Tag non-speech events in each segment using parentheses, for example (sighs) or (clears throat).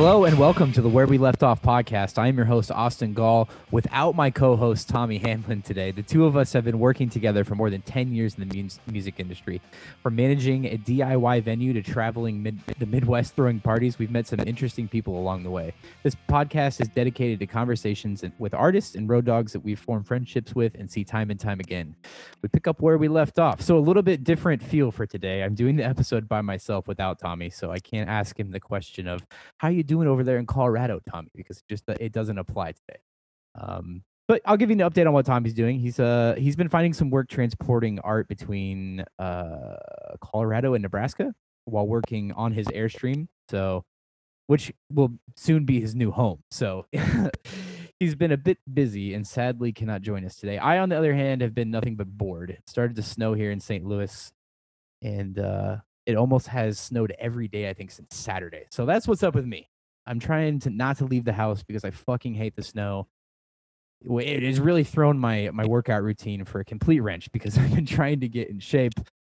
Hello and welcome to the Where We Left Off podcast. I am your host, Austin Gall, without my co host, Tommy Hamlin, today. The two of us have been working together for more than 10 years in the mu- music industry. From managing a DIY venue to traveling mid- the Midwest throwing parties, we've met some interesting people along the way. This podcast is dedicated to conversations with artists and road dogs that we've formed friendships with and see time and time again. We pick up where we left off. So, a little bit different feel for today. I'm doing the episode by myself without Tommy, so I can't ask him the question of how you doing over there in Colorado, Tommy? Because it just it doesn't apply today. Um, but I'll give you an update on what Tommy's doing. He's uh he's been finding some work transporting art between uh Colorado and Nebraska while working on his Airstream. So, which will soon be his new home. So. (laughs) he's been a bit busy and sadly cannot join us today. I, on the other hand, have been nothing but bored. It started to snow here in St. Louis, and uh, it almost has snowed every day, I think, since Saturday. So that's what's up with me. I'm trying to not to leave the house because I fucking hate the snow. It has really thrown my my workout routine for a complete wrench because (laughs) I've been trying to get in shape.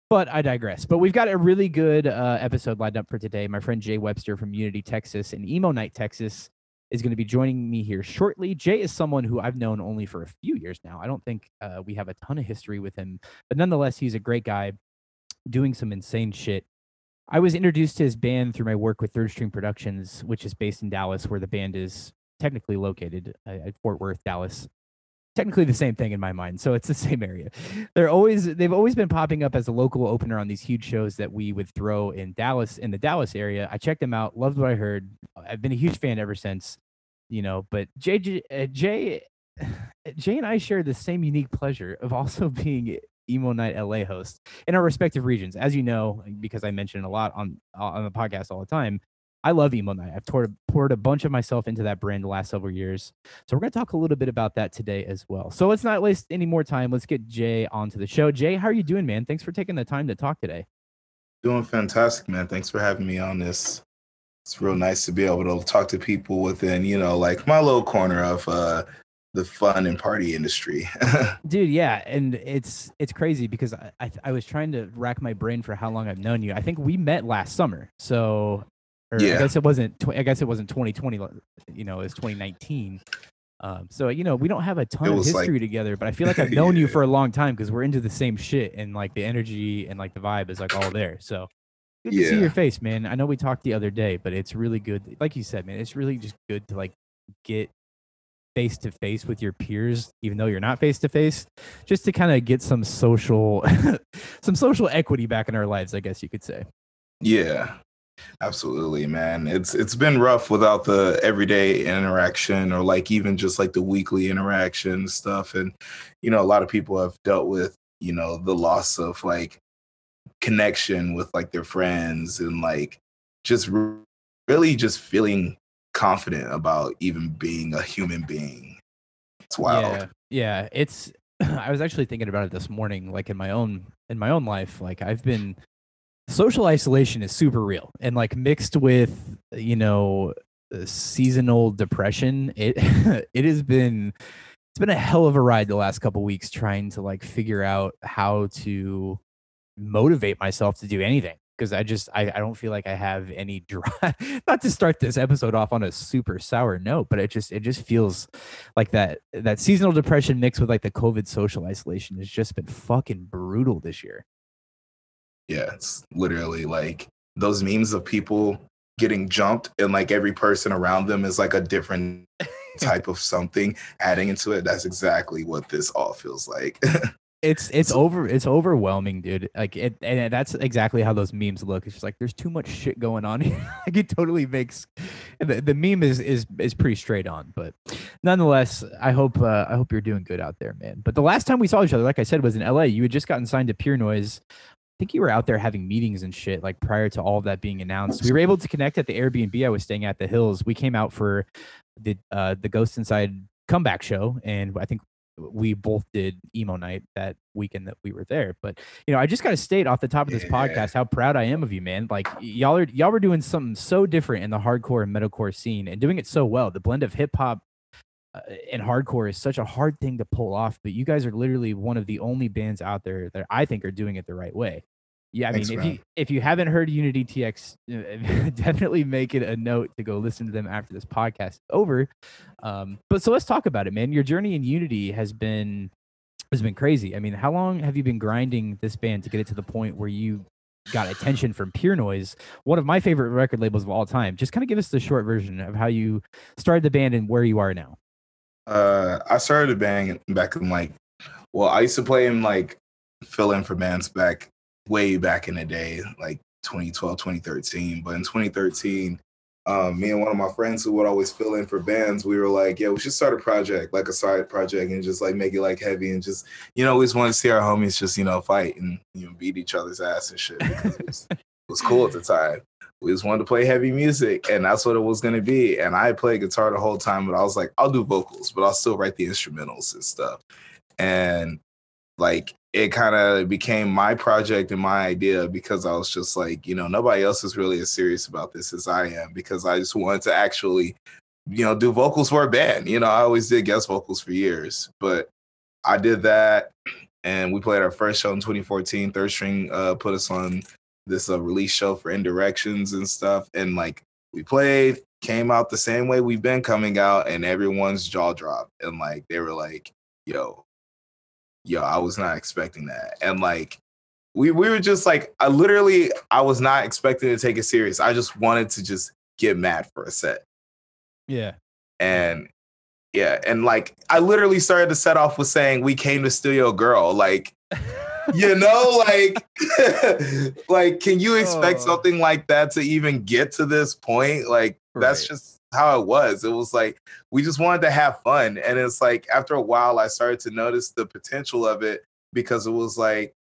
But I digress. But we've got a really good uh, episode lined up for today. My friend Jay Webster from Unity, Texas, and Emo Nite, Texas, is going to be joining me here shortly. Jay is someone who I've known only for a few years now. I don't think uh, we have a ton of history with him, but nonetheless, he's a great guy doing some insane shit. I was introduced to his band through my work with Third String Productions, which is based in Dallas, where the band is technically located uh, at Fort Worth, Dallas. Technically the same thing in my mind, so it's the (laughs) same area. They're always they've always been popping up as a local opener on these huge shows that we would throw in Dallas in the Dallas area. I checked them out, loved what I heard. I've been a huge fan ever since, you know. But Jay uh, Jay (sighs) Jay and I share the same unique pleasure of also (laughs) being Emo Nite LA hosts in our respective regions. As you know, because I mention it a lot on on the podcast all the time, I love Emo Nite. I've poured, poured a bunch of myself into that brand the last several years. So we're going to talk a little bit about that today as well. So let's not waste any more time. Let's get Jay onto the show. Jay, how are you doing, man? Thanks for taking the time to talk today. Doing fantastic, man. Thanks for having me on this. It's real nice to be able to talk to people within, you know, like my little corner of uh the fun and party industry. (laughs) Dude, yeah, and it's it's crazy because I, I, I was trying to rack my brain for how long I've known you. I think we met last summer, so yeah. I guess it wasn't. Tw- I guess it wasn't 2020. You know, it was 2019. Um, so you know, we don't have a ton of history like, together, but I feel like I've known yeah. you (laughs) for a long time because we're into the same shit, and like the energy and like the vibe is like all there. So good yeah. to see your face, man. I know we talked the other day, but it's really good. Like you said, man, it's really just good to like get face to face with your peers even though you're not face to face just to kind of get some social (laughs) some social equity back in our lives i guess you could say. Yeah absolutely man. It's it's been rough without the everyday interaction or like even just like the weekly interaction stuff and you know a lot of people have dealt with you know the loss of like connection with like their friends and like just really just feeling confident about even being a human being. It's wild. Yeah, yeah. It's. (clears throat) I was actually thinking about it this morning, like in my own in my own life. Like I've been social isolation is super real, and like mixed with you know uh, seasonal depression, it (laughs) it has been it's been a hell of a ride the last couple weeks trying to like figure out how to motivate myself to do anything because I just I, I don't feel like I have any (laughs) drive. Not to start this episode off on a super sour note, but it just it just feels like that that seasonal depression mixed with like the COVID social isolation has just been fucking brutal this year. Yeah, it's literally like those memes of people getting jumped and like every person around them is like a different (laughs) type of something adding into it. That's exactly what this all feels like. (laughs) it's it's over it's overwhelming dude. Like it and that's exactly how those memes look. It's just like there's too much shit going on here. (laughs) Like it totally makes the, the meme is is is pretty straight on but nonetheless i hope uh, i hope you're doing good out there man. But the last time we saw each other like i said was in la you had just gotten signed to pure noise. I think you were out there having meetings and shit like prior to all of that being announced. We were able to connect at the Airbnb I was staying at the Hills. We came out for the uh, the Ghost Inside comeback show, and I think we both did emo night that weekend that we were there. But you know, I just gotta state off the top of this yeah. podcast how proud I am of you, man. Like y'all are y'all were doing something so different in the hardcore and metalcore scene and doing it so well. The blend of hip hop uh, and hardcore is such a hard thing to pull off, but you guys are literally one of the only bands out there that I think are doing it the right way. Yeah, I Thanks, mean, if you if you haven't heard Unity TX, (laughs) definitely make it a note to go listen to them after this podcast is over. Um, but so let's talk about it, man. Your journey in Unity has been has been crazy. I mean, how long have you been grinding this band to get it to the point where you got attention from Pure Noise, one of my favorite record labels of all time? Just kind of give us the short version of how you started the band and where you are now. Uh, I started a band back in like, well, I used to play in like fill in for bands back way back in the day, like 2012, 2013. But in 2013, um, me and one of my friends who would always fill in for bands, we were like, yeah, we should start a project, like a side project, and just like make it like heavy and just, you know, we just wanted to see our homies just, you know, fight and you know beat each other's ass and shit it was, it was cool at the time. We just wanted to play heavy music, and that's what it was gonna be. And I played guitar the whole time, but I was like, I'll do vocals, but I'll still write the instrumentals and stuff. And like it kind of became my project and my idea because I was just like, you know, nobody else is really as serious about this as I am because I just wanted to actually, you know, do vocals for a band. You know, I always did guest vocals for years, but I did that and we played our first show in 2014. Third String uh, put us on this uh, release show for Indirections and stuff. And like we played, came out the same way we've been coming out, and everyone's jaw dropped. And like they were like, yo, yo, I was not expecting that. And like we we were just like I literally I was not expecting to take it serious. I just wanted to just get mad for a set. Yeah. And yeah, and like I literally started to set off with saying we came to steal your girl. Like, you (laughs) know, like (laughs) like can you expect Oh. something like that to even get to this point? Like that's just how it was. It was like we just wanted to have fun. And it's like after a while I started to notice the potential of it because it was like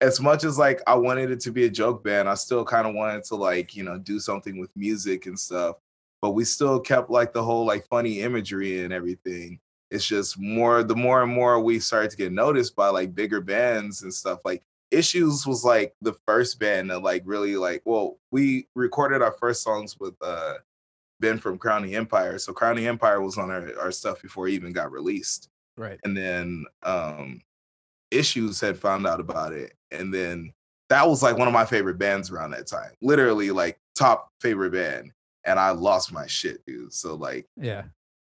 as much as like I wanted it to be a joke band, I still kind of wanted to like, you know, do something with music and stuff. But we still kept like the whole like funny imagery and everything. It's just more the more and more we started to get noticed by like bigger bands and stuff. Like Issues was like the first band that like really like well, we recorded our first songs with uh Ben from Crown the Empire. So Crown the Empire was on our, our stuff before it even got released. Right. and then um issues had found out about it. And then that was like one of my favorite bands around that time. Literally like top favorite band. And i lost my shit dude. So like Yeah.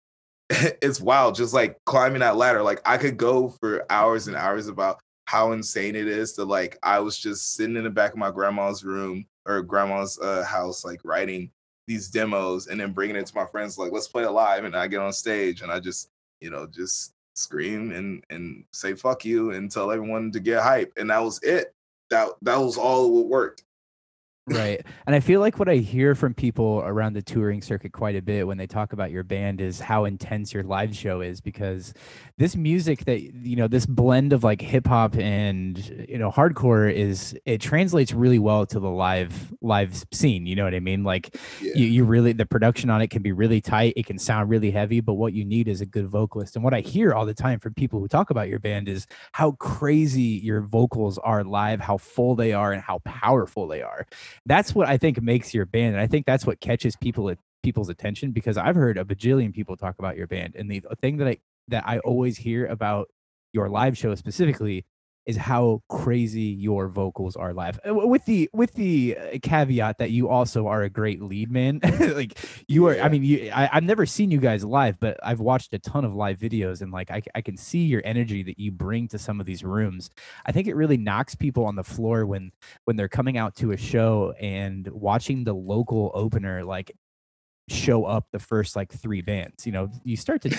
(laughs) it's wild. Just like climbing that ladder. Like i could go for hours and hours about how insane it is to like i was just sitting in the back of my grandma's room or grandma's uh, house like writing these demos and then bringing it to my friends like let's play it live and i get on stage and i just you know just scream and and say fuck you and tell everyone to get hype and that was it. That that was all what worked right. And i feel like what i hear from people around the touring circuit quite a bit when they talk about your band is how intense your live show is because this music that you know this blend of like hip hop and you know hardcore is it translates really well to the live live scene you know what i mean? Like yeah. you, you really the production on it can be really tight it can sound really heavy but what you need is a good vocalist. And what i hear all the time from people who talk about your band is how crazy your vocals are live how full they are and how powerful they are that's what i think makes your band and i think that's what catches people at people's attention because i've heard a bajillion people talk about your band and the thing that i that i always hear about your live show specifically is how crazy your vocals are live. Uh, with the with the uh, caveat that you also are a great lead man. (laughs) Like you are i mean you I, i've never seen you guys live but i've watched a ton of live videos and like I, I can see your energy that you bring to some of these rooms. I think it really knocks people on the floor when when they're coming out to a show and watching the local opener like show up the first like three bands you know you start to (laughs)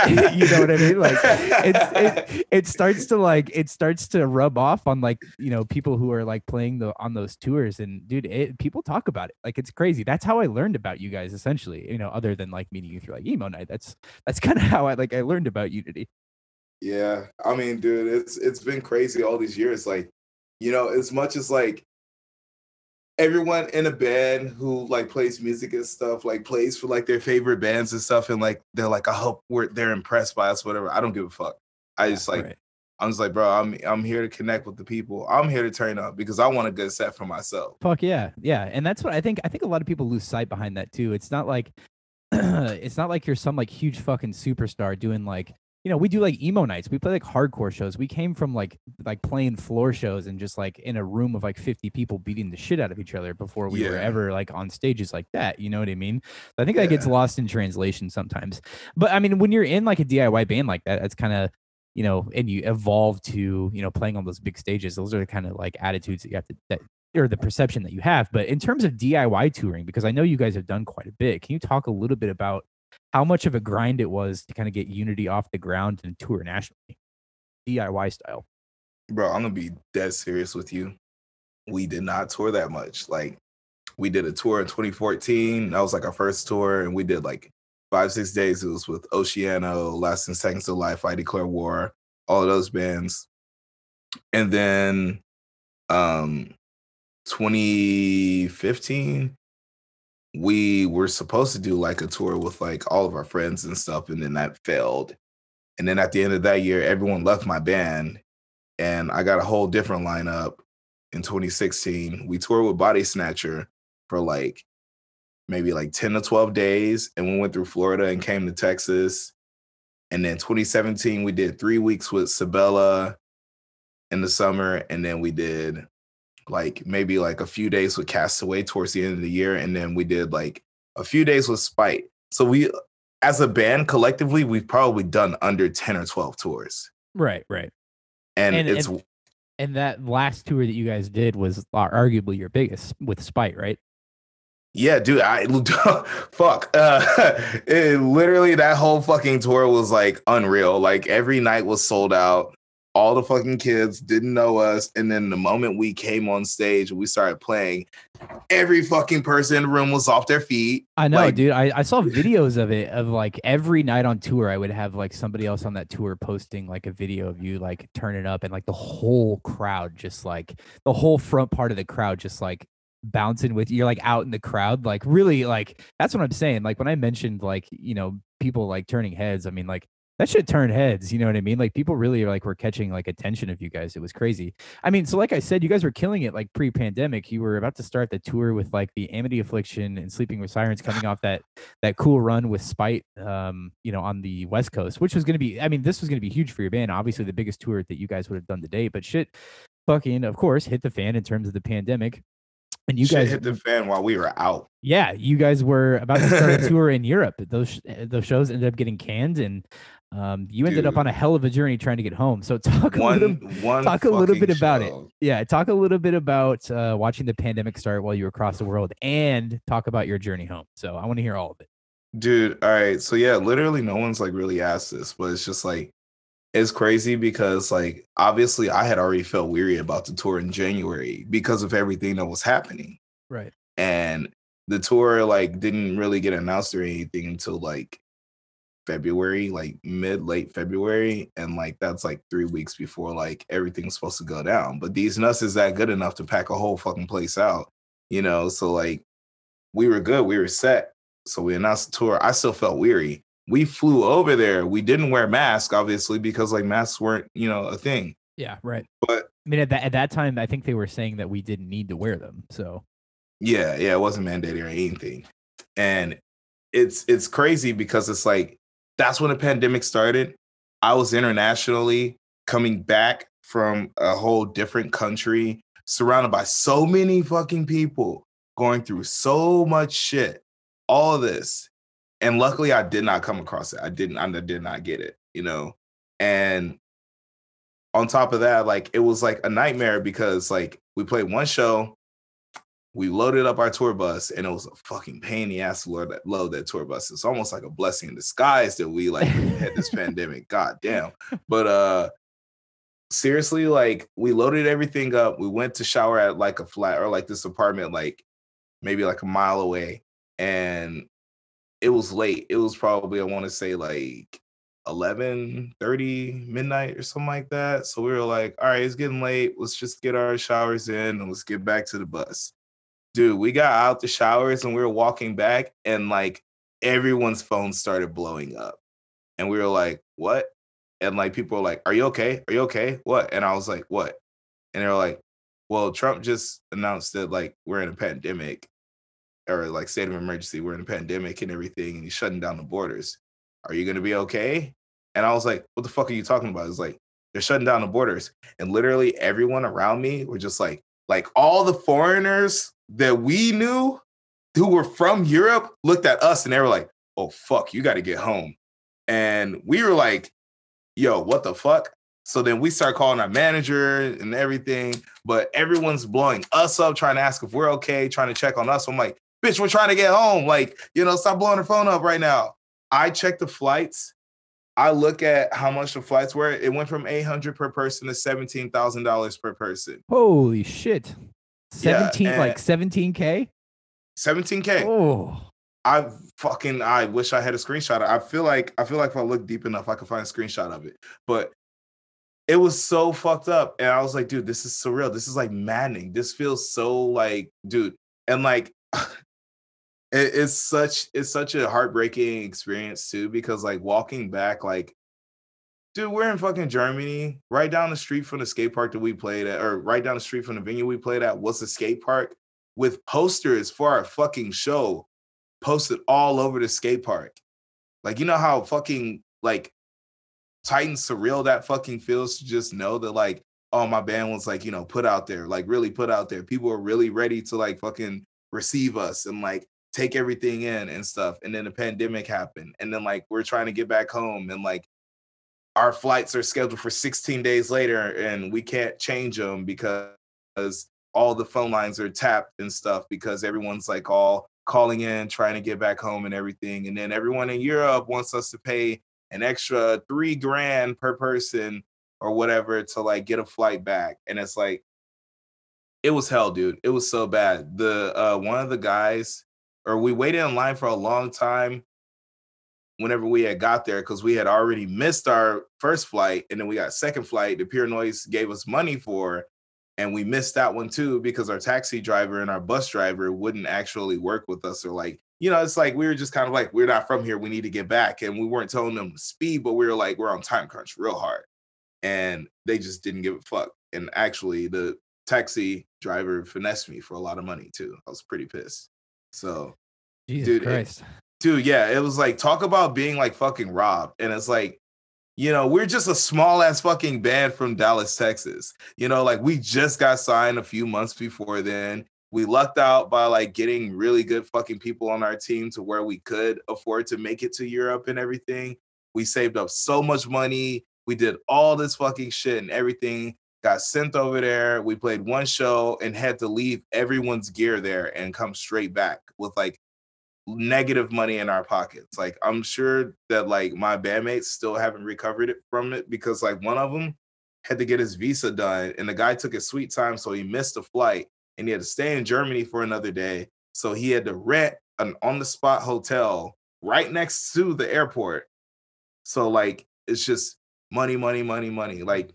(laughs) you know what I mean? Like it's it, it starts to like it starts to rub off on like you know people who are like playing the on those tours and dude it, people talk about it. Like it's crazy. That's how i learned about you guys essentially you know other than like meeting you through like emo night. That's that's (laughs) kind of how i like i learned about unity. Yeah, I mean, dude, it's it's been crazy all these years. Like, you know, as much as like everyone in a band who like plays music and stuff, like plays for like their favorite bands and stuff, and like they're like, I hope we're they're impressed by us, whatever. I don't give a fuck. I just like Right. I'm just like, bro, I'm I'm here to connect with the people. I'm here to turn up because I want a good set for myself. Fuck yeah, yeah, and that's what I think. I think a lot of people lose sight behind that too. It's not like (clears throat) it's not like you're some like huge fucking superstar doing like you know, we do like emo nights. We play like hardcore shows. We came from like like playing floor shows and just like in a room of like 50 people beating the shit out of each other before we were ever like on stages like that. You know what I mean? I think that gets lost in translation sometimes. But I mean, when you're in like a DIY band like that, that's kind of you know, and you evolve to you know playing on those big stages. Those are the kind of like attitudes that you have to that or the perception that you have. But in terms of DIY touring, because I know you guys have done quite a bit, can you talk a little bit about how much of a grind it was to kind of get Unity off the ground and tour nationally, DIY style? Bro, I'm gonna be dead serious with you. We did not tour that much. Like we did a tour in 2014. That was like our first tour, and we did like five, six days. It was with Oceano, Last and Seconds to Life, I Declare War, all of those bands. And then um 2015, we were supposed to do like a tour with like all of our friends and stuff, and then that failed. And then at the end of that year, everyone left my band and I got a whole different lineup in 2016. We toured with Body Snatcher for like maybe like 10 to 12 days, and we went through Florida and came to Texas. And then 2017, we did three weeks with Sabella in the summer, and then we did like maybe like a few days with Castaway towards the end of the year, and then we did like a few days with Spite. So we, as a band collectively, we've probably done under 10 or 12 tours, Right, right. and, And- it's and- And that last tour that you guys did was arguably your biggest with Spite, right? Yeah, dude, I (laughs) fuck. Uh (laughs) it, literally that whole fucking tour was like unreal. Like every night was sold out. All the fucking kids didn't know us. And then the moment we came on stage we started playing, every fucking person in the room was off their feet. I know, Like- dude. I, I saw videos of it of like every night on tour, I would have like somebody else on that tour posting like a video of you like turning up and like the whole crowd just like the whole front part of the crowd just like bouncing with you. You're like out in the crowd. Like really like that's what I'm saying. Like when I mentioned like, you know, people like turning heads, I mean like that should turn heads, you know what I mean? Like people really like were catching like attention of you guys. It was crazy. I mean, so like I said, you guys were killing it like pre-pandemic. You were about to start the tour with like the Amity Affliction and Sleeping with Sirens (sighs) coming off that that cool run with Spite, um, you know, on the West Coast, which was going to be. I mean, this was going to be huge for your band. Obviously, the biggest tour that you guys would have done to date. But shit, fucking, of course, hit the fan in terms of the pandemic. And you Shit guys, hit the fan while we were out. yeah, you guys were about to start a (laughs) tour in Europe. Those uh, those shows ended up getting canned, and um, you ended up on a hell of a journey trying to get home. So (laughs) talk a One little one talk a little bit about it. yeah, talk a little bit about uh, watching the pandemic start while you were across the world, and talk about your journey home. So I want to hear all of it. Dude, all right. So yeah, literally no one's like really asked this, but it's just like it's crazy because like obviously I had already felt weary about the tour in January because of everything that was happening. Right. And the tour like didn't really get announced or anything until like February, like mid late February. And like that's like three weeks before like everything's supposed to go down. But these nuts is that good enough to pack a whole fucking place out, you know? So like we were good, we were set. So we announced the tour. I still felt weary. We flew over there. We didn't wear masks, obviously, because like masks weren't, you know, a thing. Yeah. Right. But I mean, at that at that time, I think they were saying that we didn't need to wear them. So Yeah, yeah, it wasn't mandated or anything. And it's it's crazy because it's like that's when the pandemic started. I was internationally coming back from a whole different country, surrounded by so many fucking people, going through so much shit, all this. And luckily I did not come across it. I didn't I did not get it, you know. And on top of that, like it was like a nightmare because like we played one show, we loaded up our tour bus and it was a fucking pain in the ass to load that, load that tour bus. It's almost like a blessing in disguise that we like had this (laughs) pandemic. God damn. But uh seriously, like we loaded everything up. We went to shower at like a flat or like this apartment, like maybe like a mile away. And it was late. It was probably, I want to say like 11 30 midnight or something like that. So we were like, all right, it's getting late. Let's just get our showers in and let's get back to the bus dude, we got out the showers and we were walking back, and like everyone's phone started blowing up. And we were like, what? And like people were like, Are you okay? Are you okay? What? And I was like, What? And they were like, Well, Trump just announced that like we're in a pandemic or like state of emergency, we're in a pandemic and everything, and he's shutting down the borders. Are you gonna be okay? And I was like, what the fuck are you talking about? It's like, they're shutting down the borders. And literally everyone around me were just like, like all the foreigners that we knew who were from Europe looked at us and they were like, oh fuck, you gotta get home. And we were like, yo, what the fuck? So then we start calling our manager and everything, but everyone's blowing us up, trying to ask if we're okay, trying to check on us. I'm like, bitch, we're trying to get home. Like, you know, stop blowing the phone up right now. I checked the flights. I look at how much the flights were. It went from 800 per person to $17,000 per person. Holy shit. 17 Yeah, like 17k? 17K. Oh. I fucking I wish I had a screenshot. I feel like I feel like if I look deep enough, I could find a screenshot of it. But it was so fucked up. And I was like, dude, this is surreal. This is like maddening. This feels so like, dude, and like (laughs) it, it's such it's such a heartbreaking experience too, because like walking back, like, dude, we're in fucking Germany, right down the street from the skate park that we played at, or right down the street from the venue we played at was the skate park with posters for our fucking show posted all over the skate park. Like, you know how fucking like tight and surreal that fucking feels to just know that like, oh, my band was like, you know, put out there, like really put out there. People are really ready to like fucking receive us and like take everything in and stuff. And then the pandemic happened. And then like we're trying to get back home and like our flights are scheduled for 16 days later and we can't change them because all the phone lines are tapped and stuff because everyone's like all calling in trying to get back home and everything and then everyone in Europe wants us to pay an extra 3 grand per person or whatever to like get a flight back and it's like it was hell dude. It was so bad. The uh one of the guys or we waited in line for a long time whenever we had got there because we had already missed our first flight and then we got second flight the Pure Noise gave us money for and we missed that one too because our taxi driver and our bus driver wouldn't actually work with us or like you know it's like we were just kind of like we're not from here we need to get back and we weren't telling them speed but we were like we're on time crunch real hard and they just didn't give a fuck and actually the taxi driver finessed me for a lot of money too i was pretty pissed so Jesus Dude, Christ. Dude yeah it was like talk about being like fucking robbed and it's like you know we're just a small ass fucking band from dallas texas you know like we just got signed a few months before then. We lucked out by like getting really good fucking people on our team to where we could afford to make it to europe and everything. We saved up so much money. We did all this fucking shit and everything got sent over there. We played one show and had to leave everyone's gear there and come straight back with like negative money in our pockets. Like I'm sure that like my bandmates still haven't recovered it from it because like one of them had to get his visa done and the guy took his sweet time so he missed a flight and he had to stay in Germany for another day. So he had to rent an on the spot hotel right next to the airport. So like it's just money, money, money, money. Like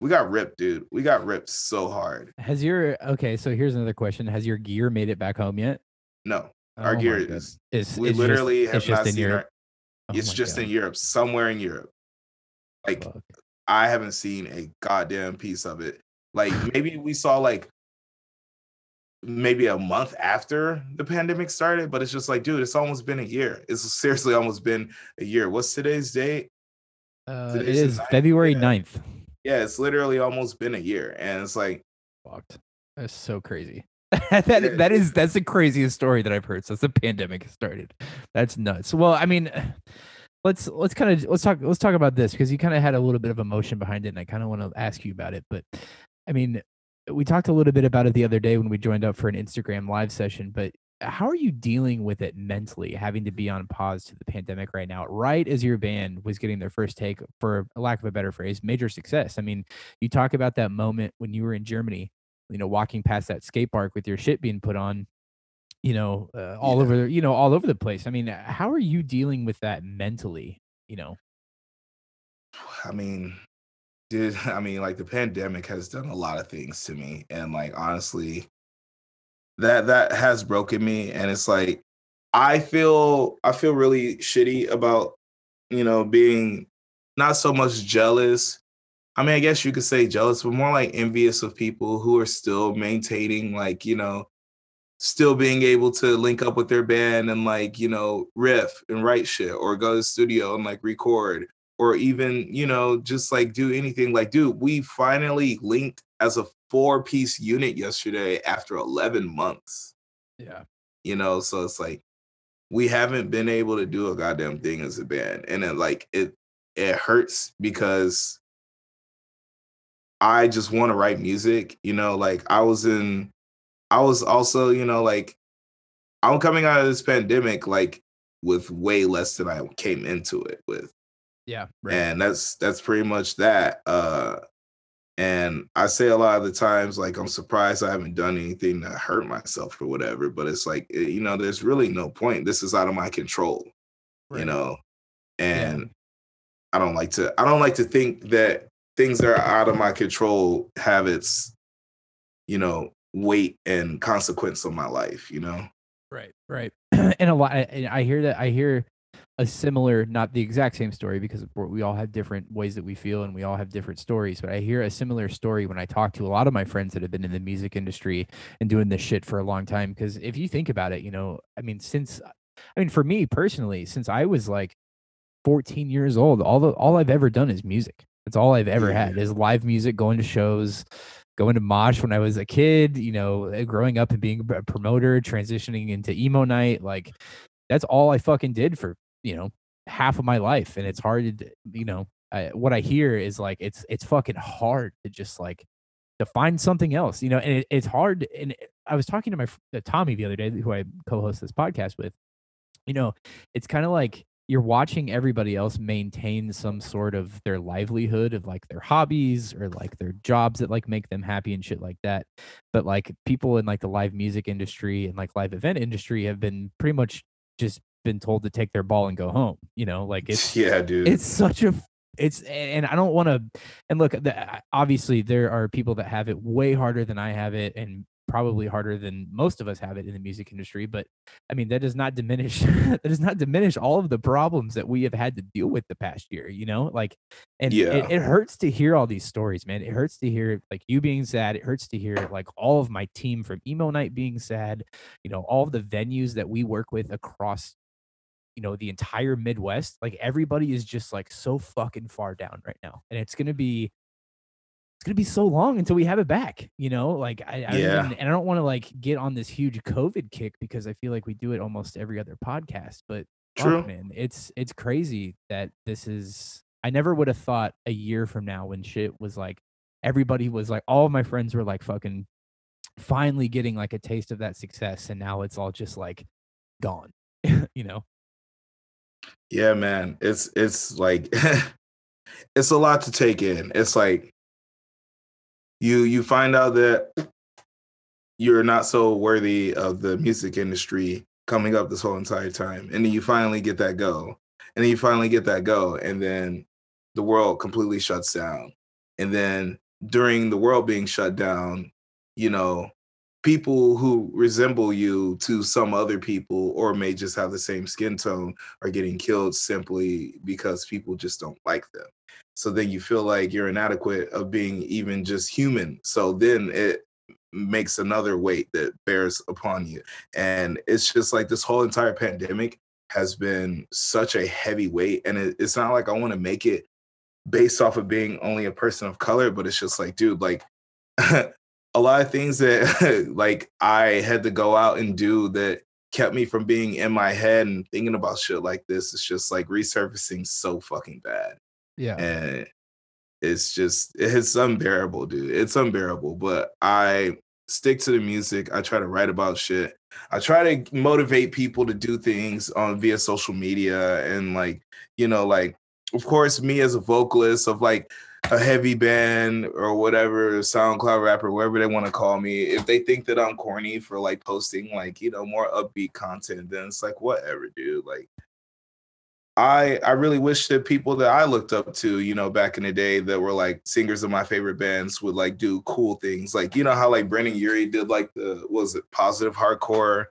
we got ripped, dude. We got ripped so hard. Has your okay, so here's another question. Has your gear made it back home yet? No, our my gear is It's, we it's literally just, have it's just not in seen Europe. our Oh it's just God. in Europe, somewhere in Europe. Like Fuck. I haven't seen a goddamn piece of it. Like maybe we saw like maybe a month after the pandemic started, but it's just like, dude, it's almost been a year. It's seriously almost been a year. What's today's date? Uh, Today's the is ninth, February yeah. 9th. Yeah, it's literally almost been a year. And it's like, Fucked. That's so crazy. (laughs) that that is that's the craziest story that I've heard since the pandemic started. That's nuts. Well, I mean, let's let's kind of let's talk let's talk about this because you kind of had a little bit of emotion behind it, and I kind of want to ask you about it. But I mean, we talked a little bit about it the other day when we joined up for an Instagram live session. But how are you dealing with it mentally, having to be on pause to the pandemic right now, right as your band was getting their first take, for lack of a better phrase, major success? I mean, you talk about that moment when you were in Germany, you know, walking past that skate park with your shit being put on, you know, uh, all Yeah. over, you know, all over the place. I mean, how are you dealing with that mentally? You know, I mean, dude, (laughs) I mean, like the pandemic has done a lot of things to me. And like honestly, that that has broken me. And it's like I feel I feel really shitty about, you know, being not so much jealous. I mean, I guess you could say jealous, but more like envious of people who are still maintaining like, you know, still being able to link up with their band and like, you know, riff and write shit or go to the studio and like record or even, you know, just like do anything. Like, dude, we finally linked as a four piece unit yesterday after 11 months. Yeah. You know, so it's like we haven't been able to do a goddamn thing as a band. And it like it it hurts because I just want to write music, you know, like I was in I was also, you know, like I'm coming out of this pandemic like with way less than I came into it with. Yeah. Right. And that's that's pretty much that. Uh and I say a lot of the times, like, I'm surprised I haven't done anything to hurt myself or whatever. But it's like, eh, you know, there's really no point. This is out of my control, right. you know. And yeah. I don't like to. I don't like to think that things that are out of my control have its, you know, weight and consequence on my life. You know. Right. Right. (clears throat) and a lot. and I hear that. I hear a similar, not the exact same story because we all have different ways that we feel and we all have different stories. But I hear a similar story when I talk to a lot of my friends that have been in the music industry and doing this shit for a long time. Because if you think about it, you know, I mean, since, I mean, for me personally, since I was like 14 years old, all the all I've ever done is music. That's all I've ever had is live music, going to shows, going to mosh when I was a kid, you know, growing up and being a promoter, transitioning into emo night, like that's all I fucking did for you know half of my life and it's hard to you know I, what i hear is like it's it's fucking hard to just like to find something else you know and it, it's hard and i was talking to my uh, tommy the other day who i co-host this podcast with you know it's kind of like you're watching everybody else maintain some sort of their livelihood of like their hobbies or like their jobs that like make them happy and shit like that but like people in like the live music industry and like live event industry have been pretty much just been told to take their ball and go home. You know, like it's (laughs) yeah, dude. It's such a it's and I don't want to and look the, obviously there are people that have it way harder than I have it and probably harder than most of us have it in the music industry but I mean that does not diminish (laughs) that does not diminish all of the problems that we have had to deal with the past year you know like and yeah. it, it hurts to hear all these stories man. It hurts to hear like you being sad. It hurts to hear like all of my team from emo night being sad you know all of the venues that we work with across you know the entire midwest. Like everybody is just like so fucking far down right now and it's gonna be it's gonna be so long until we have it back you know like i, I yeah. Even, and i don't want to like get on this huge covid kick because i feel like we do it almost every other podcast but True. man it's it's crazy that this is i never would have thought a year from now when shit was like everybody was like all of my friends were like fucking finally getting like a taste of that success and now it's all just like gone (laughs) you know yeah, man. It's it's like (laughs) it's a lot to take in. It's like you you find out that you're not so worthy of the music industry coming up this whole entire time. And then you finally get that go. And then you finally get that go. And then the world completely shuts down. And then during the world being shut down, you know, people who resemble you to some other people or may just have the same skin tone are getting killed simply because people just don't like them so then you feel like you're inadequate of being even just human so then it makes another weight that bears upon you and it's just like this whole entire pandemic has been such a heavy weight and it, it's not like i want to make it based off of being only a person of color but it's just like dude like (laughs) a lot of things that (laughs) like I had to go out and do that kept me from being in my head and thinking about shit like this. It's just like resurfacing so fucking bad. Yeah. And it's just it's unbearable, dude. It's unbearable. But I stick to the music. I try to write about shit. I try to motivate people to do things on via social media and like, you know, like of course me as a vocalist of like a heavy band or whatever, SoundCloud rapper, whatever they want to call me, if they think that I'm corny for like posting like, you know, more upbeat content, then it's like whatever, dude. Like I I really wish that people that I looked up to, you know, back in the day that were like singers of my favorite bands would like do cool things. Like, you know how like Brendon Urie did like the was it positive hardcore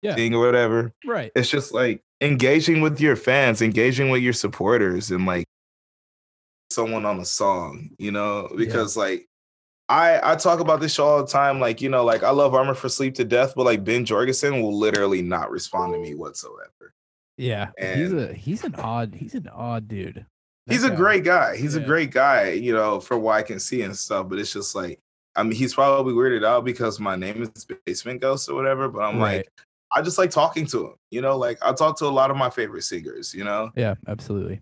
yeah. thing or whatever. Right. It's just like engaging with your fans, engaging with your supporters and like someone on a song, you know, because yeah. like I I talk about this show all the time. Like, you know, like I love Armor for Sleep to death, but like Ben Jorgensen will literally not respond to me whatsoever. Yeah. And he's a he's an odd he's an odd dude. he's a great guy. He's a great guy, you know, from what I can see and stuff. But it's just like, I mean, he's probably weirded out because my name is Basement Ghost or whatever. But I'm Right. like, I just like talking to him, you know, like I talk to a lot of my favorite singers, you know. Yeah, absolutely.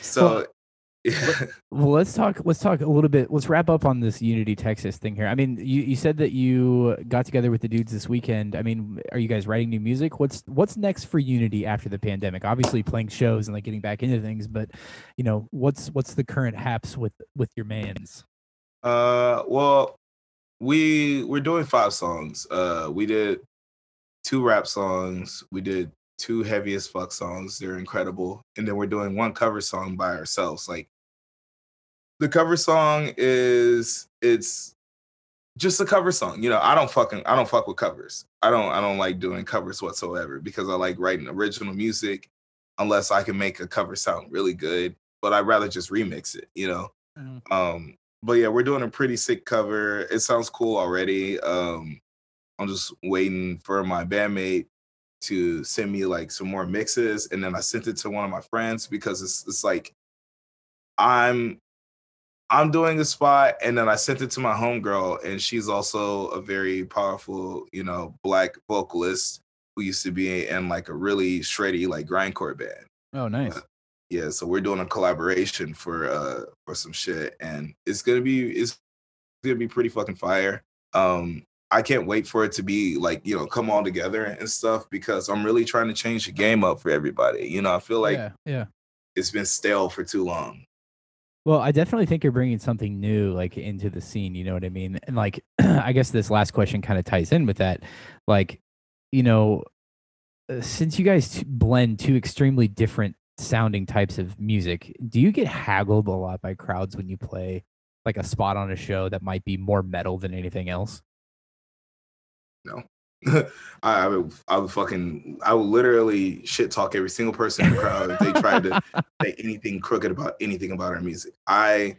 So, Well, (laughs) let's talk. Let's talk a little bit. Let's wrap up on this Unity Texas thing here. I mean, you, you said that you got together with the dudes this weekend. I mean, are you guys writing new music? What's what's next for Unity after the pandemic? Obviously, playing shows and like getting back into things, but you know, what's what's the current haps with with your man's? uh, well, we we're doing five songs. Uh, we did two rap songs. We did two heavy as fuck songs. They're incredible. And then we're doing one cover song by ourselves. Like the cover song is it's just a cover song. You know, I don't fucking I don't fuck with covers. I don't I don't like doing covers whatsoever because I like writing original music unless I can make a cover sound really good. But I'd rather just remix it, you know. Um, but yeah, we're doing a pretty sick cover. It sounds cool already. Um, I'm just waiting for my bandmate to send me like some more mixes, and then I sent it to one of my friends because it's it's like I'm I'm doing a spot, and then I sent it to my homegirl, and she's also a very powerful, you know, black vocalist who used to be in like a really shreddy like grindcore band Oh, nice. yeah so we're doing a collaboration for uh for some shit and it's gonna be it's gonna be pretty fucking fire um i can't wait for it to be like you know come all together and stuff because i'm really trying to change the game up for everybody you know i feel like yeah, yeah. it's been stale for too long Well, I definitely think you're bringing something new, like into the scene. You know what I mean? And like, (clears throat) I guess this last question kind of ties in with that. Like, you know, uh, since you guys t- blend two extremely different sounding types of music, do you get haggled a lot by crowds when you play like a spot on a show that might be more metal than anything else? (laughs) I, I would, I would fucking, I would literally shit talk every single person in the crowd if they tried to (laughs) say anything crooked about anything about our music. I,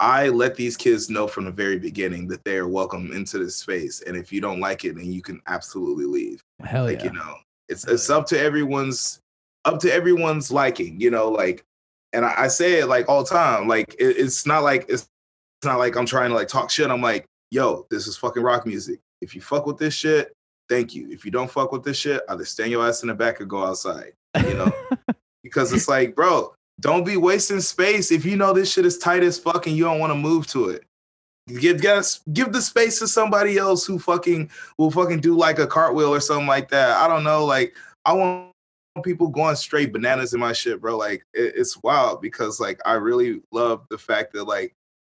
I let these kids know from the very beginning that they are welcome into this space, and if you don't like it, then you can absolutely leave. Hell like yeah. you know, it's Hell it's yeah. up to everyone's, up to everyone's liking. You know, like, and I, I say it like all the time. Like it, it's not like it's, it's not like I'm trying to like talk shit. I'm like, yo, this is fucking rock music. If you fuck with this shit, thank you. If you don't fuck with this shit, either stand your ass in the back or go outside. You know, (laughs) because it's like, bro, don't be wasting space if you know this shit is tight as fuck and you don't want to move to it. Give guys give the space to somebody else who fucking will fucking do like a cartwheel or something like that. I don't know. Like I want people going straight bananas in my shit, bro. Like it, it's wild because like I really love the fact that like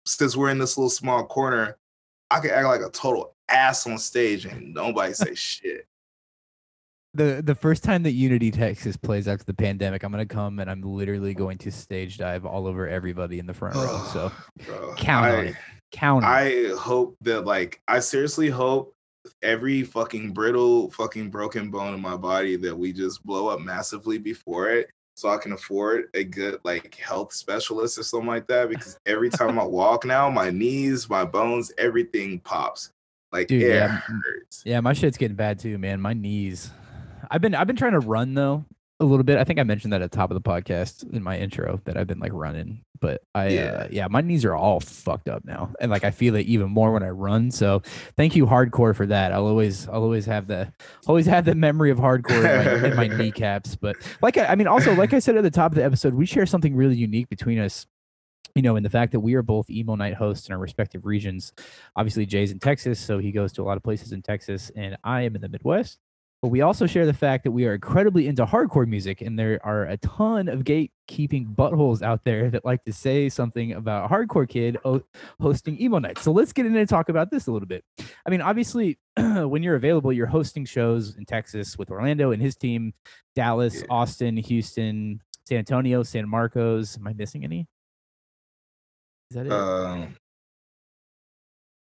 since we're in this little small corner, I can act like a total ass on stage and nobody say shit. the the first time that Unity Texas plays after the pandemic, I'm gonna come and I'm literally going to stage dive all over everybody in the front row. So (sighs) Bro, count on it. count. on. I hope that like I seriously hope every fucking brittle fucking broken bone in my body that we just blow up massively before it so I can afford a good like health specialist or something like that because every time I walk now my knees my bones everything pops like Dude, it yeah, hurts Yeah, my shit's getting bad too, man. My knees. I've been I've been trying to run though a little bit. I think I mentioned that at the top of the podcast in my intro that I've been like running, but I yeah, Yeah. uh, yeah my knees are all fucked up now, and like I feel it even more when I run. So thank you hardcore for that. I'll always I'll always have the always have the memory of hardcore in my, in my (laughs) kneecaps. But like I, I mean, also like I said at the top of the episode, we share something really unique between us. You know, in the fact that we are both emo night hosts in our respective regions. Obviously, Jay's in Texas, so he goes to a lot of places in Texas, and I am in the Midwest. But we also share the fact that we are incredibly into hardcore music, and there are a ton of gatekeeping buttholes out there that like to say something about hardcore kid o- hosting emo night. So let's get in and talk about this a little bit. I mean, obviously, (clears throat) when you're available, you're hosting shows in Texas with Orlando and his team, Dallas. Austin, Houston, San Antonio, San Marcos. Am I missing any? Is that it? um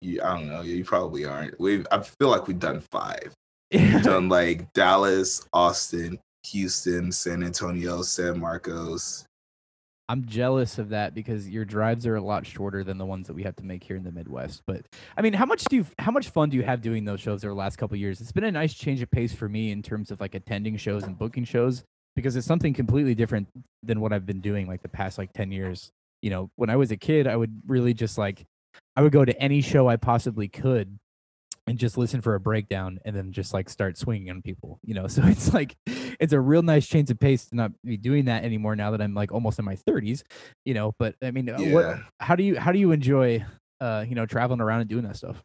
yeah, I don't know. You probably aren't. We I feel like we've done five. We've (laughs) done like Dallas, Austin, Houston, San Antonio, San Marcos. I'm jealous of that because your drives are a lot shorter than the ones that we have to make here in the Midwest. But I mean, how much do you, how much fun do you have doing those shows over the last couple of years? It's been a nice change of pace for me in terms of like attending shows and booking shows because it's something completely different than what I've been doing like the past like 10 years. You know, when I was a kid, I would really just like I would go to any show I possibly could and just listen for a breakdown and then just like start swinging on people, you know. (laughs) So it's like it's a real nice change of pace to not be doing that anymore now that I'm like almost in my 30s, you know. But I mean, yeah. what how do you how do you enjoy uh, you know, traveling around and doing that stuff?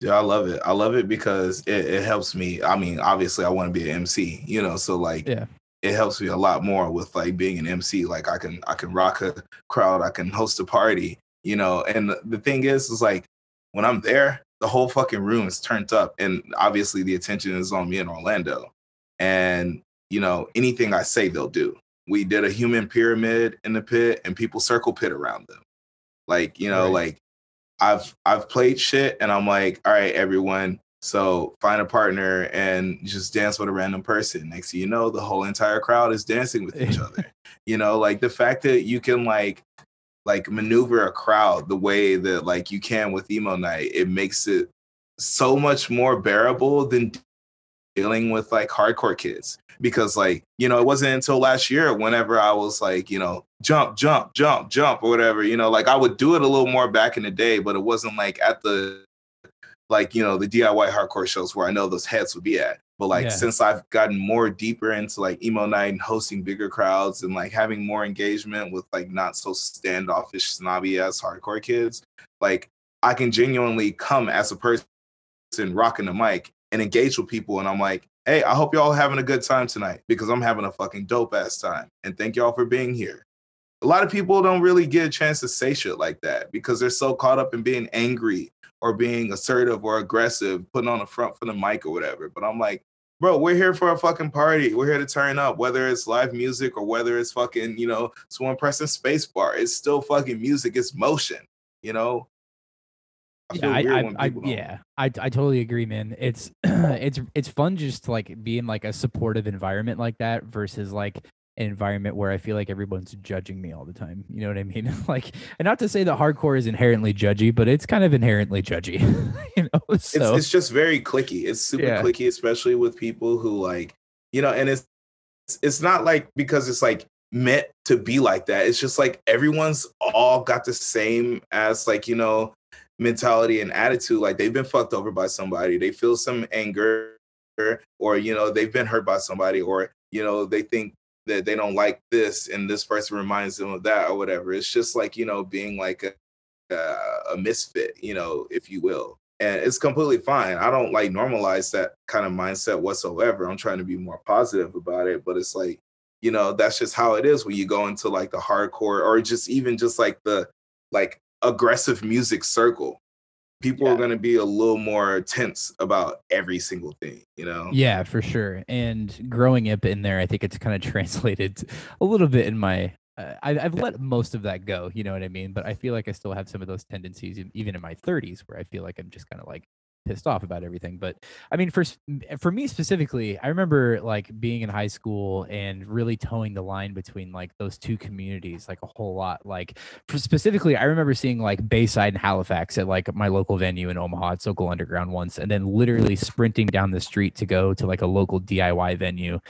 Yeah, I love it. I love it because it, it helps me. I mean, obviously, I want to be an MC, you know, so like, yeah, it helps me a lot more with like being an MC. Like, I can I can rock a crowd, I can host a party, you know. And the thing is, is like when I'm there, the whole fucking room is turned up, and obviously the attention is on me in Orlando. And you know, anything I say, they'll do. We did a human pyramid in the pit, and people circle pit around them. Like, you know, right. like I've I've played shit and I'm like, all right, everyone, so find a partner and just dance with a random person. Next thing you know, the whole entire crowd is dancing with each (laughs) other. You know, like the fact that you can like like maneuver a crowd the way that like you can with emo night, it makes it so much more bearable than dealing with like hardcore kids because like you know it wasn't until last year whenever i was like you know jump jump jump jump or whatever you know like i would do it a little more back in the day but it wasn't like at the like you know the diy hardcore shows where i know those heads would be at but like yeah. since i've gotten more deeper into like emo night and hosting bigger crowds and like having more engagement with like not so standoffish snobby ass hardcore kids like i can genuinely come as a person rocking the mic and engage with people and i'm like hey, I hope y'all having a good time tonight because I'm having a fucking dope ass time. And thank y'all for being here. A lot of people don't really get a chance to say shit like that because they're so caught up in being angry or being assertive or aggressive, putting on the front for the mic or whatever. But I'm like, bro, we're here for a fucking party. We're here to turn up, whether it's live music or whether it's fucking, you know, someone pressing spacebar. It's still fucking music. It's motion, you know? I yeah, I, I, I yeah, I, I totally agree, man. It's (clears throat) it's it's fun just to like be in like a supportive environment like that versus like an environment where I feel like everyone's judging me all the time. You know what I mean? (laughs) like, and not to say that hardcore is inherently judgy, but it's kind of inherently judgy. (laughs) you know, so, it's it's just very clicky. It's super yeah. clicky, especially with people who like, you know, and it's it's not like because it's like meant to be like that. It's just like everyone's all got the same as like, you know, mentality and attitude like they've been fucked over by somebody they feel some anger or you know they've been hurt by somebody or you know they think that they don't like this and this person reminds them of that or whatever. It's just like you know being like a, a misfit you know if you will. And it's completely fine. I don't like normalize that kind of mindset whatsoever. I'm trying to be more positive about it but it's like you know that's just how it is when you go into like the hardcore or just even just like the like aggressive music circle people yeah. are going to be a little more tense about every single thing you know yeah for sure and growing up in there i think it's kind of (laughs) translated a little bit in my uh, I, have let most of that go you know what i mean but i feel like i still have some of those tendencies even in my 30s where i feel like i'm just kind of like pissed off about everything. But I mean, for for me specifically, I remember like being in high school and really towing the line between like those two communities like a whole lot. Like specifically, I remember seeing like Bayside and Halifax at like my local venue in Omaha at Sokol Underground once, and then literally sprinting down the street to go to like a local DIY venue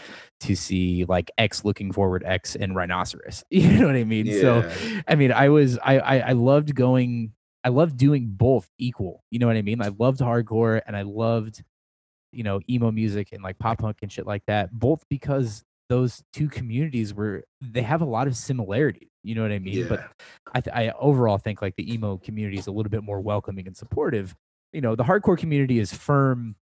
to see like X looking forward X and Rhinoceros. (laughs) You know what I mean? Yeah. So I mean, I was I, I I loved going I loved doing both equal. You know what I mean? I loved hardcore and I loved, you know, emo music and like pop punk and shit like that. Both because those two communities were they have a lot of similarities. You know what I mean? Yeah. But I, th- I overall think like the emo community is a little bit more welcoming and supportive. You know, the hardcore community is firm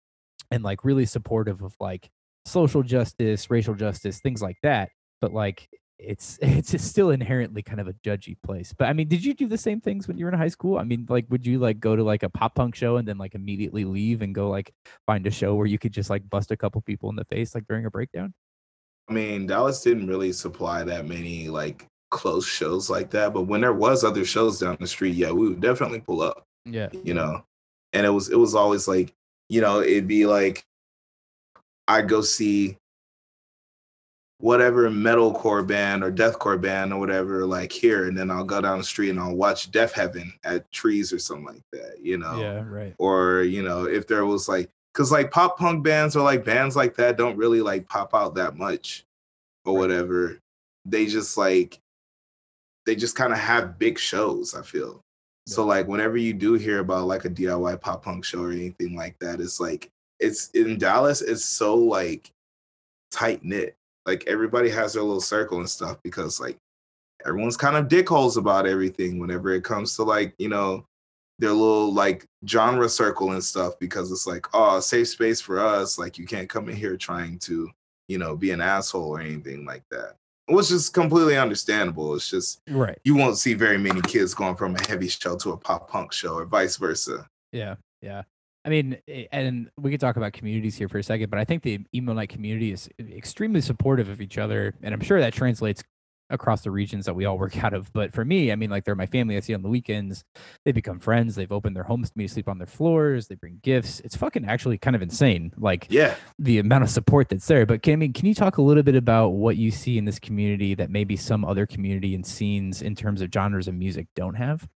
and like really supportive of like social justice, racial justice, things like that. But like it's (laughs) it's still inherently kind of a judgy place. But I mean, did you do the same things when you were in high school? I mean, like, would you like go to like a pop punk show and then like immediately leave and go like find a show where you could just like bust a couple people in the face like during a breakdown? I mean, Dallas didn't really supply that many like close shows like that, but when there was other shows down the street, yeah, we would definitely pull up. Yeah, you know, and it was it was always like you know it'd be like I'd go see whatever metalcore band or deathcore band or whatever like here and then I'll go down the street and I'll watch Deafheaven at trees or something like that, you know. Yeah, right. Or, you know, if there was like cuz like pop punk bands or like bands like that don't really like pop out that much. or whatever, they just like they just kind of have big shows, I feel. So like whenever you do hear about like a DIY pop punk show or anything like that, it's like it's in Dallas, it's so like tight knit. Like everybody has their little circle and stuff because like everyone's kind of dickholes about everything whenever it comes to like, you know, their little like genre circle and stuff because it's like, oh, safe space for us. Like you can't come in here trying to, you know, be an asshole or anything like that which is completely understandable. It's just right. You won't see very many kids going from a heavy show to a pop punk show, or vice versa. Yeah, yeah. I mean, eh, and we could talk about communities here for a second, but I think the emo night community is eh, extremely supportive of each other, and I'm sure that translates across the regions that we all work (laughs) out of. But for me, I mean, like they're my family I see on the weekends. They become friends. They've opened their homes to me to sleep on their floors. They bring gifts. It's fucking actually kind of insane. Like, yeah, the amount of support that's there. But can I mean, can you talk a little bit about what you see in this community that maybe some other community and scenes in terms of genres of music don't have?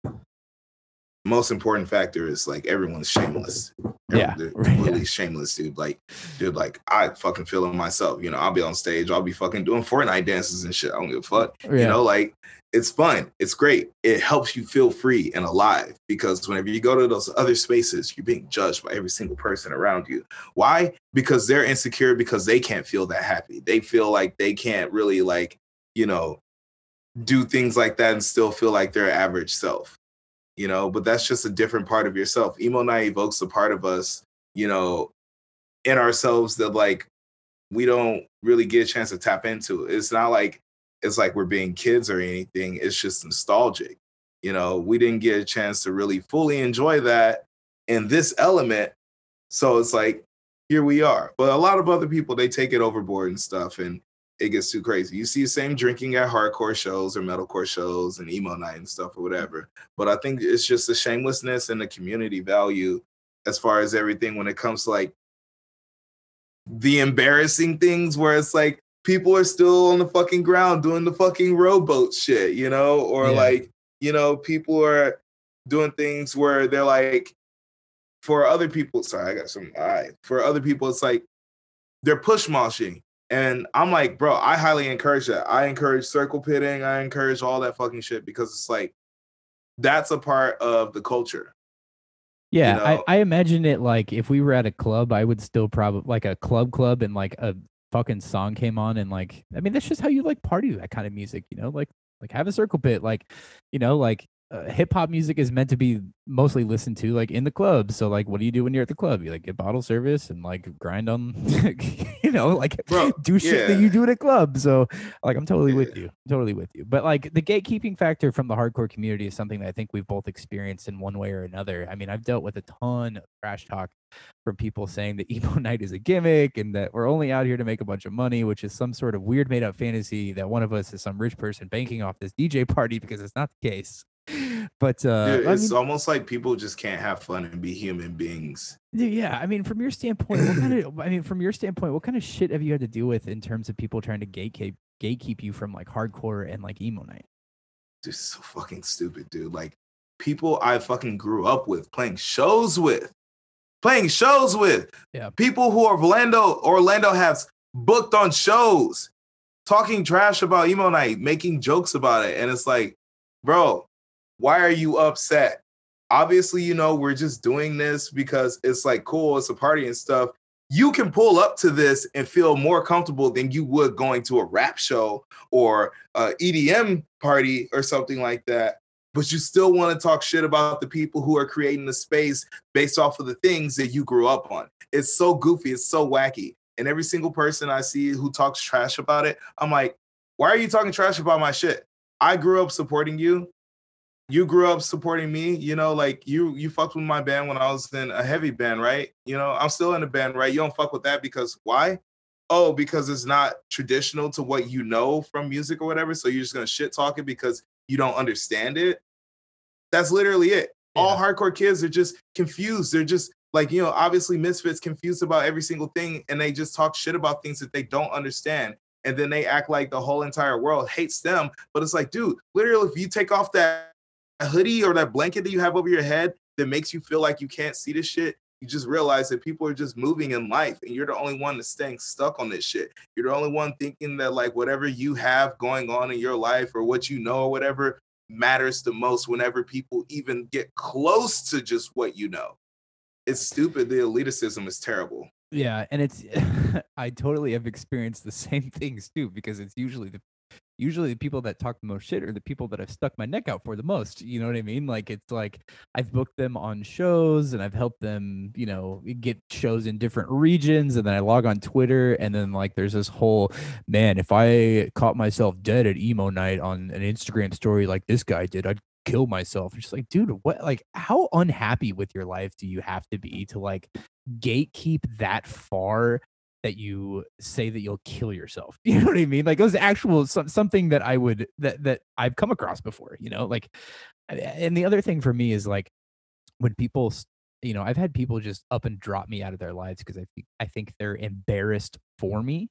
Most important factor is like everyone's shameless. Yeah, they're (laughs) completely shameless, dude. Like, dude, like I fucking feel it myself. You know, I'll be on stage, I'll be fucking doing Fortnite dances and shit. I don't give a fuck. Yeah. You know, like it's fun, it's great. It helps you feel free and alive because whenever you go to those other spaces, you're being judged by every single person around you. Why? Because they're insecure because they can't feel that happy. They feel like they can't really like, you know, do things like that and still feel like their average self you know, but that's just a different part of yourself. Emo night evokes a part of us, you know, in ourselves that like we don't really get a chance to tap into. It's not like it's like we're being kids or anything. It's just nostalgic. You know, we didn't get a chance to really fully enjoy that in this element. So it's like, here we are. But a lot of other people, they take it overboard and stuff. And it gets too crazy. You see the same drinking at hardcore shows or metalcore shows and emo night and stuff or whatever. But I think it's just the shamelessness and the community value as far as everything when it comes to like the embarrassing things where it's like people are still on the fucking ground doing the fucking rowboat shit, you know, or yeah. like, you know, people are doing things where they're like, for other people, sorry, I got some eye. For other people, it's like they're push moshing and I'm like, bro, I highly encourage that. I encourage circle pitting. I encourage all that fucking shit because it's like that's a part of the culture. Yeah, you know? I, I imagine it like if we were at a club, I would still probably like a club club and like a fucking song came on and like I mean that's just how you like party that kind of music, you know? Like like have a circle pit, like you know, like uh, hip hop music is meant to be mostly listened to like in the club. So like, what do you do when you're at the club? You like get bottle service and like grind on, (laughs) you know, like Bro, do shit yeah. that you do at a club. So like, I'm totally yeah. with you, I'm totally with you. But like the gatekeeping factor from the hardcore community is something that I think we've both experienced in one way or another. I mean, I've dealt with a ton of trash talk from people saying that (laughs) emo night is a gimmick and that we're only out here to make a bunch of money, which is some sort of weird made up fantasy that one of us is some rich person banking off this DJ party because it's not the case but uh, Dude, it's I mean, almost like people just can't have fun and be human beings. Yeah, I mean, from your standpoint, what kind of? I mean, from your standpoint, what kind of shit have you had to deal with in terms of people trying to gatekeep gatekeep you from like hardcore and like emo night? Dude, so fucking stupid, dude. Like people I fucking grew up with, playing shows with, playing shows with. Yeah, people who are Orlando Orlando has booked on shows, talking trash about emo night, making jokes about it, and it's like, bro, why are you upset? Obviously, you know, we're just doing this because it's like cool, it's a party and stuff. You can pull up to this and feel more comfortable than you would going to a rap show or a EDM party or something like that. But you still want to talk shit about the people who are creating the space based off of the things that you grew up on. It's so goofy, it's so wacky. And every single person I see who talks trash about it, I'm like, why are you talking trash about my shit? I grew up supporting you you grew up supporting me you know like you you fucked with my band when i was in a heavy band right? You know i'm still in a band right? You don't fuck with that because why? Oh because it's not traditional to what you know from music or whatever so you're just gonna shit talk it because you don't understand it? That's literally it. Yeah. all hardcore kids are just confused. They're just like you know obviously misfits confused about every single thing and they just talk shit about things that they don't understand and then they act like the whole entire world hates them but it's like dude literally if you take off that hoodie or that blanket that you have over your head that makes you feel like you can't see the shit, you just realize that people are just moving in life and you're the only one that's staying stuck on this shit. You're the only one thinking that like whatever you have going on in your life or what you know or whatever matters the most whenever people even get close to just what you know. It's stupid. The elitism is terrible. Yeah, and it's (laughs) I totally have experienced the same things too because it's usually the usually the people that talk the most shit are the people that I've stuck my neck out for the most. You know what I mean? Like it's like I've booked them on shows and I've helped them, you know, get shows in different regions and then I log on Twitter and then like there's this whole man, if I caught myself dead at emo night on an Instagram story like this guy did, I'd kill myself. It's just like, dude, what like how unhappy with your life do you have to be to like gatekeep that far that you say that you'll kill yourself. (laughs) You know what I mean? Like it was actual some, something that I would that that I've come across before. You know, like and the other thing for me is like when people you know I've had people just up and drop me out of their lives because I think I think they're embarrassed for me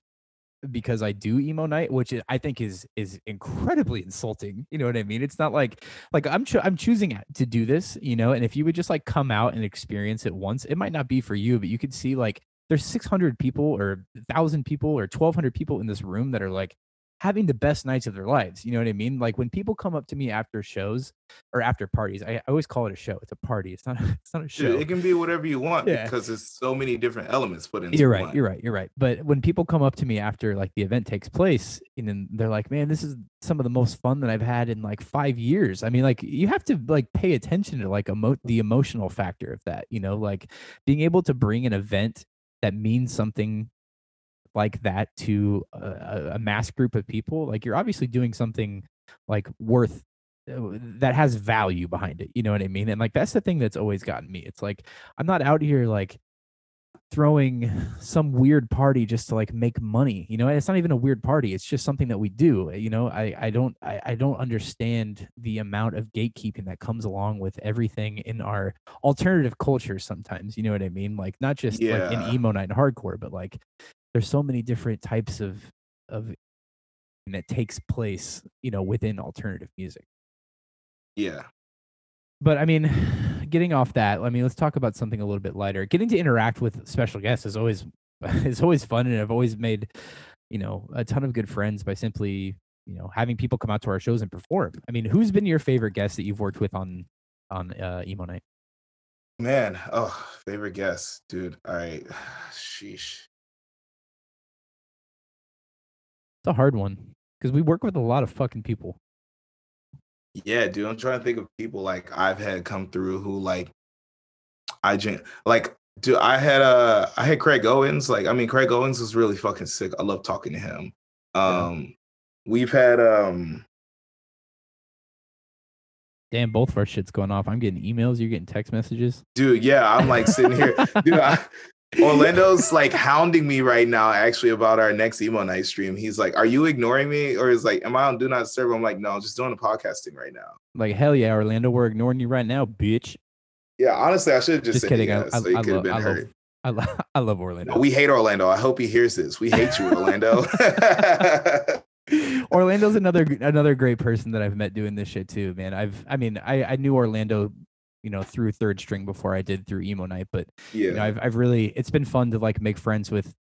because I do emo night, which I think is is incredibly insulting. You know what I mean? It's not like like I'm cho- I'm choosing to do this, you know. And if you would just like come out and experience it once, it might not be for you, but you could see like there's 600 people or 1000 people or 1200 people in this room that are like having the best nights of their lives you know what i mean like when people come up to me after shows or after parties i, I always call it a show it's a party it's not (laughs) it's not a show it can be whatever you want yeah. because there's so many different elements put in you're right one. you're right you're right but when people come up to me after like the event takes place and then they're like man this is some of the most fun that i've had in like five years i mean like you have to like pay attention to like emo- the emotional factor of that you know like being able to bring an event that means something like that to a, a mass group of people like you're obviously doing something like worth uh, that has value behind it you know what i mean? And like that's the thing that's always gotten me it's like i'm not out here like throwing some weird party just to like make money you know? It's not even a weird party it's just something that we do you know? I i don't i, I don't understand the amount of gatekeeping that comes along with everything in our alternative culture sometimes you know what i mean? Like not just yeah. like in emo night and hardcore but like there's so many different types of of that takes place you know within alternative music. Yeah. But I mean, getting off that, I mean, let's talk about something a little bit lighter. Getting to interact with special guests is always (laughs) is always fun, and I've always made you know a ton of good friends by simply you know having people come out to our shows and perform. I mean, who's been your favorite guest that you've worked with on on uh, emo night? Man, oh, favorite guest, dude. All right, sheesh. It's a hard one because we work with a lot of fucking people. Yeah, dude. I'm trying to think of people like I've had come through who like I gen- like dude, I had uh I had Craig Owens. Like, I mean, Craig Owens was really fucking sick. I love talking to him. Um yeah. we've had um Damn, both of our shit's going off. I'm getting emails, you're getting text messages. Dude, yeah, I'm like sitting here. dude, I, (laughs) (laughs) Orlando's like hounding me right now, actually, about our next emo night stream. He's like, Are you ignoring me? Or is like, Am I on do not serve? I'm like, No, I'm just doing the podcasting right now. Like, hell yeah, Orlando, we're ignoring you right now, bitch. Yeah, honestly, I should have just, just kidding. Yes, I, so I, I, love, (laughs) I, love, I, love, I love Orlando. No, we hate Orlando. I hope he hears this. We hate you, Orlando. (laughs) Orlando's another another great person that I've met doing this shit too, man. I've I mean, I, I knew Orlando you know through third string before I did through emo night. But yeah, you know, I've I've really it's been fun to like make friends with.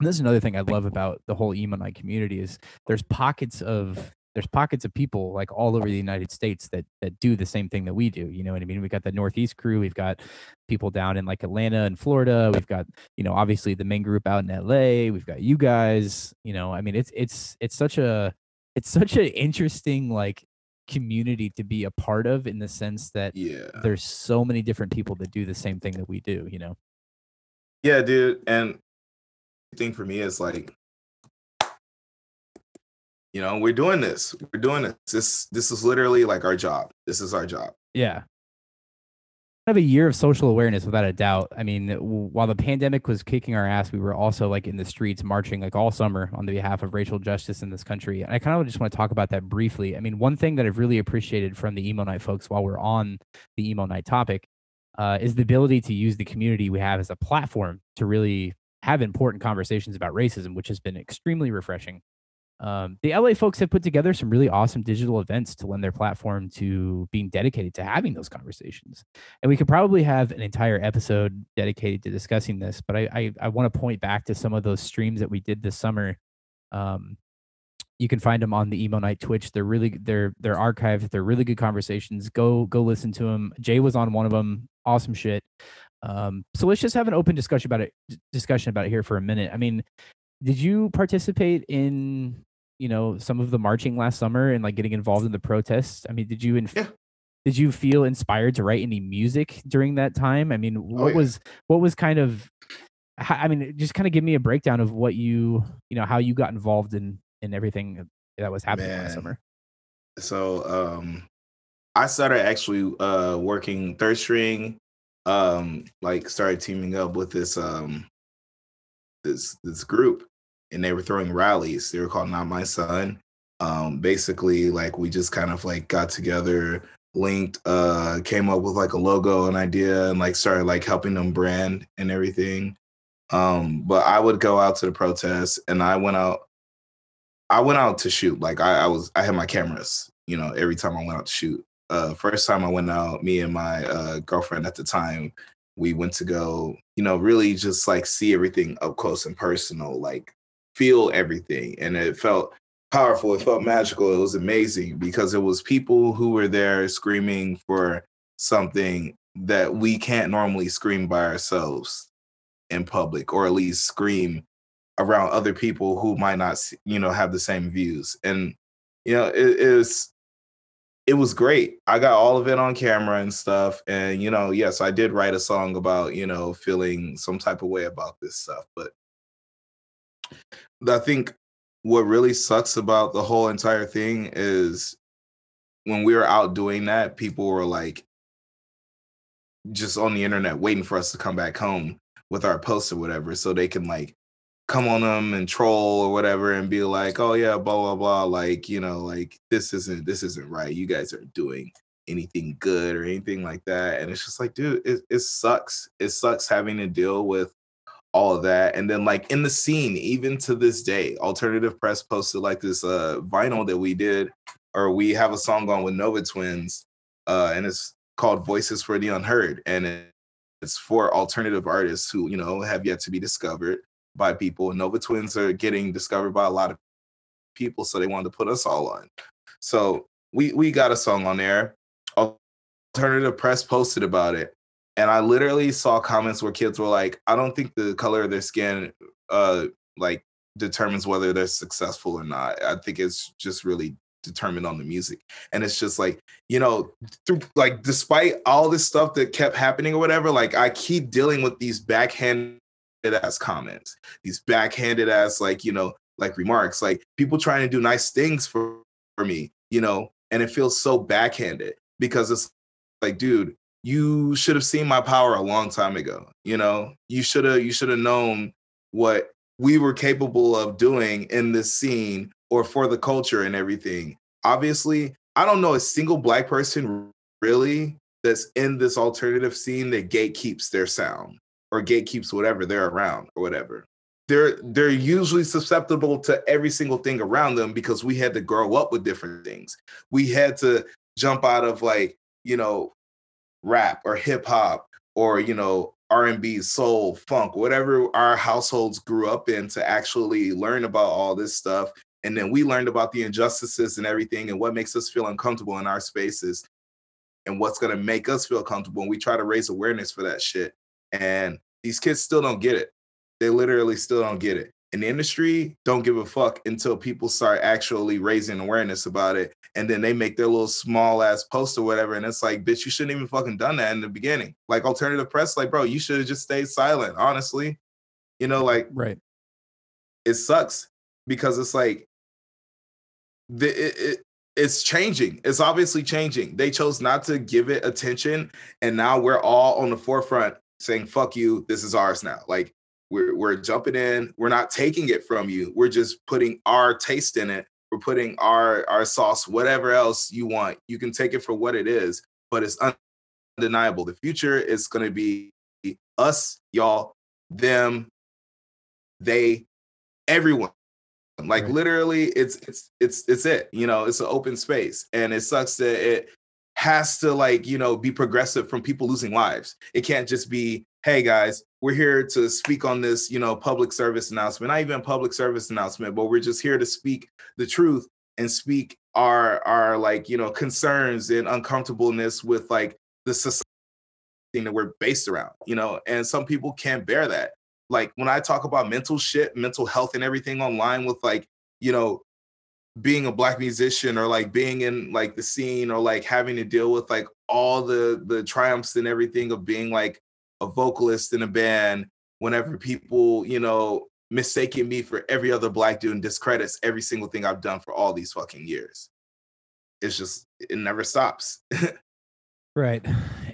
And this is another thing I love about the whole emo night community is there's pockets of there's pockets of people like all over the United States that that do the same thing that we do. You know what I mean? We got the Northeast crew, we've got people down in like Atlanta and Florida, we've got you know obviously the main group out in LA, we've got you guys. You know, I mean it's it's it's such a it's such an interesting like community to be a part of in the sense that yeah. there's so many different people that do the same thing that we do you know? Yeah dude and the thing for me is like you know we're doing this we're doing this this this is literally like our job this is our job. Yeah of a year of social awareness without a doubt. I mean, while the pandemic was kicking our ass, we were also like in the streets marching like all summer on the behalf of racial justice in this country. And I kind of just want to talk about that briefly. I mean, one thing that I've really appreciated from the emo night folks while we're on the emo night topic uh, is the ability to use the community we have as a platform to really have important conversations about racism, which has been extremely refreshing. Um, the LA folks have put together some really awesome digital events to lend their platform to being dedicated to having those conversations. And we could probably have an entire episode dedicated to discussing this, but I I, I want to point back to some of those streams that we did this summer. Um, you can find them on the emo night twitch. They're really they're they're archived. They're really good conversations. Go go listen to them jay was on one of them awesome shit. Um, so let's just have an open discussion about it discussion about it here for a minute. I mean did you participate in you know some of the marching last summer and like getting involved in the protests? I mean did you inf- Yeah. did you feel inspired to write any music during that time? I mean what Oh, yeah. was what was kind of I mean just kind of give me a breakdown of what you you know how you got involved in in everything that was happening last summer. So um i started actually uh working third string um like started teaming up with this um this this group and they were throwing rallies they were called not my son um basically like we just kind of like got together linked uh came up with like a logo an idea and like started like helping them brand and everything um but i would go out to the protests and i went out I went out to shoot. Like I, I was, I had my cameras. You know, every time I went out to shoot. Uh, first time I went out, me and my uh, girlfriend at the time, we went to go. You know, really just like see everything up close and personal, like feel everything, and it felt powerful. It felt magical. It was amazing because it was people who were there screaming for something that we can't normally scream by ourselves in public, or at least scream around other people who might not you know have the same views and you know it is it was great i got all of it on camera and stuff and you know yes i did write a song about you know feeling some type of way about this stuff but i think what really sucks about the whole entire thing is when we were out doing that people were like just on the internet waiting for us to come back home with our posts or whatever so they can like come on them and troll or whatever and be like oh yeah blah blah blah like you know like this isn't this isn't right. You guys aren't doing anything good or anything like that. And it's just like dude it, it sucks. It sucks having to deal with all of that and then like in the scene even to this day alternative press posted like this uh vinyl that we did or we have a song on with nova twins uh and it's called voices for the unheard and it's for alternative artists who you know have yet to be discovered by people. Nova Twins are getting discovered by a lot of people, so they wanted to put us all on. So we we got a song on there. Alternative Press posted about it, and I literally saw comments where kids were like, "I don't think the color of their skin, uh, like determines whether they're successful or not. I think it's just really determined on the music." And it's just like you know, through like despite all this stuff that kept happening or whatever, like I keep dealing with these backhand ass comments, these backhanded ass like you know like remarks, like people trying to do nice things for for me, you know, and it feels so backhanded because it's like, dude, you should have seen my power a long time ago. You know, you should have you should have known what we were capable of doing in this scene or for the culture and everything. Obviously, I don't know a single black person really that's in this alternative scene that gatekeeps their sound or gatekeeps whatever they're around or whatever. They're they're usually susceptible to every single thing around them because we had to grow up with different things. We had to jump out of like, you know, rap or hip hop or you know, R&B, soul, funk, whatever our households grew up in to actually learn about all this stuff. And then we learned about the injustices and everything and what makes us feel uncomfortable in our spaces and what's going to make us feel comfortable. And we try to raise awareness for that shit. And these kids still don't get it. They literally still don't get it and the industry don't give a fuck until people start actually raising awareness about it and then they make their little small ass post or whatever and it's like bitch you shouldn't even fucking done that in the beginning like alternative press like bro you should have just stayed silent honestly you know like right it sucks because it's like the it, it it's changing. It's obviously changing. They chose not to give it attention, and now we're all on the forefront saying "fuck you." This is ours now. Like we're we're jumping in. We're not taking it from you. We're just putting our taste in it. We're putting our our sauce, whatever else you want. You can take it for what it is, but it's undeniable. The future is going to be us, y'all, them, they, everyone Like Right. literally, it's it's it's it's it. You know, it's an open space, and it sucks that it has to like you know be progressive from people losing lives. It can't just be, hey guys, we're here to speak on this you know public service announcement, not even public service announcement, but we're just here to speak the truth and speak our our like you know concerns and uncomfortableness with like the society that we're based around. You know, and some people can't bear that like when I talk about mental shit, mental health and everything online with like, you know, being a black musician or like being in like the scene or like having to deal with like all the the triumphs and everything of being like a vocalist in a band whenever people, you know, mistaking me for every other black dude and discredits every single thing I've done for all these fucking years. It's just it never stops. (laughs) Right.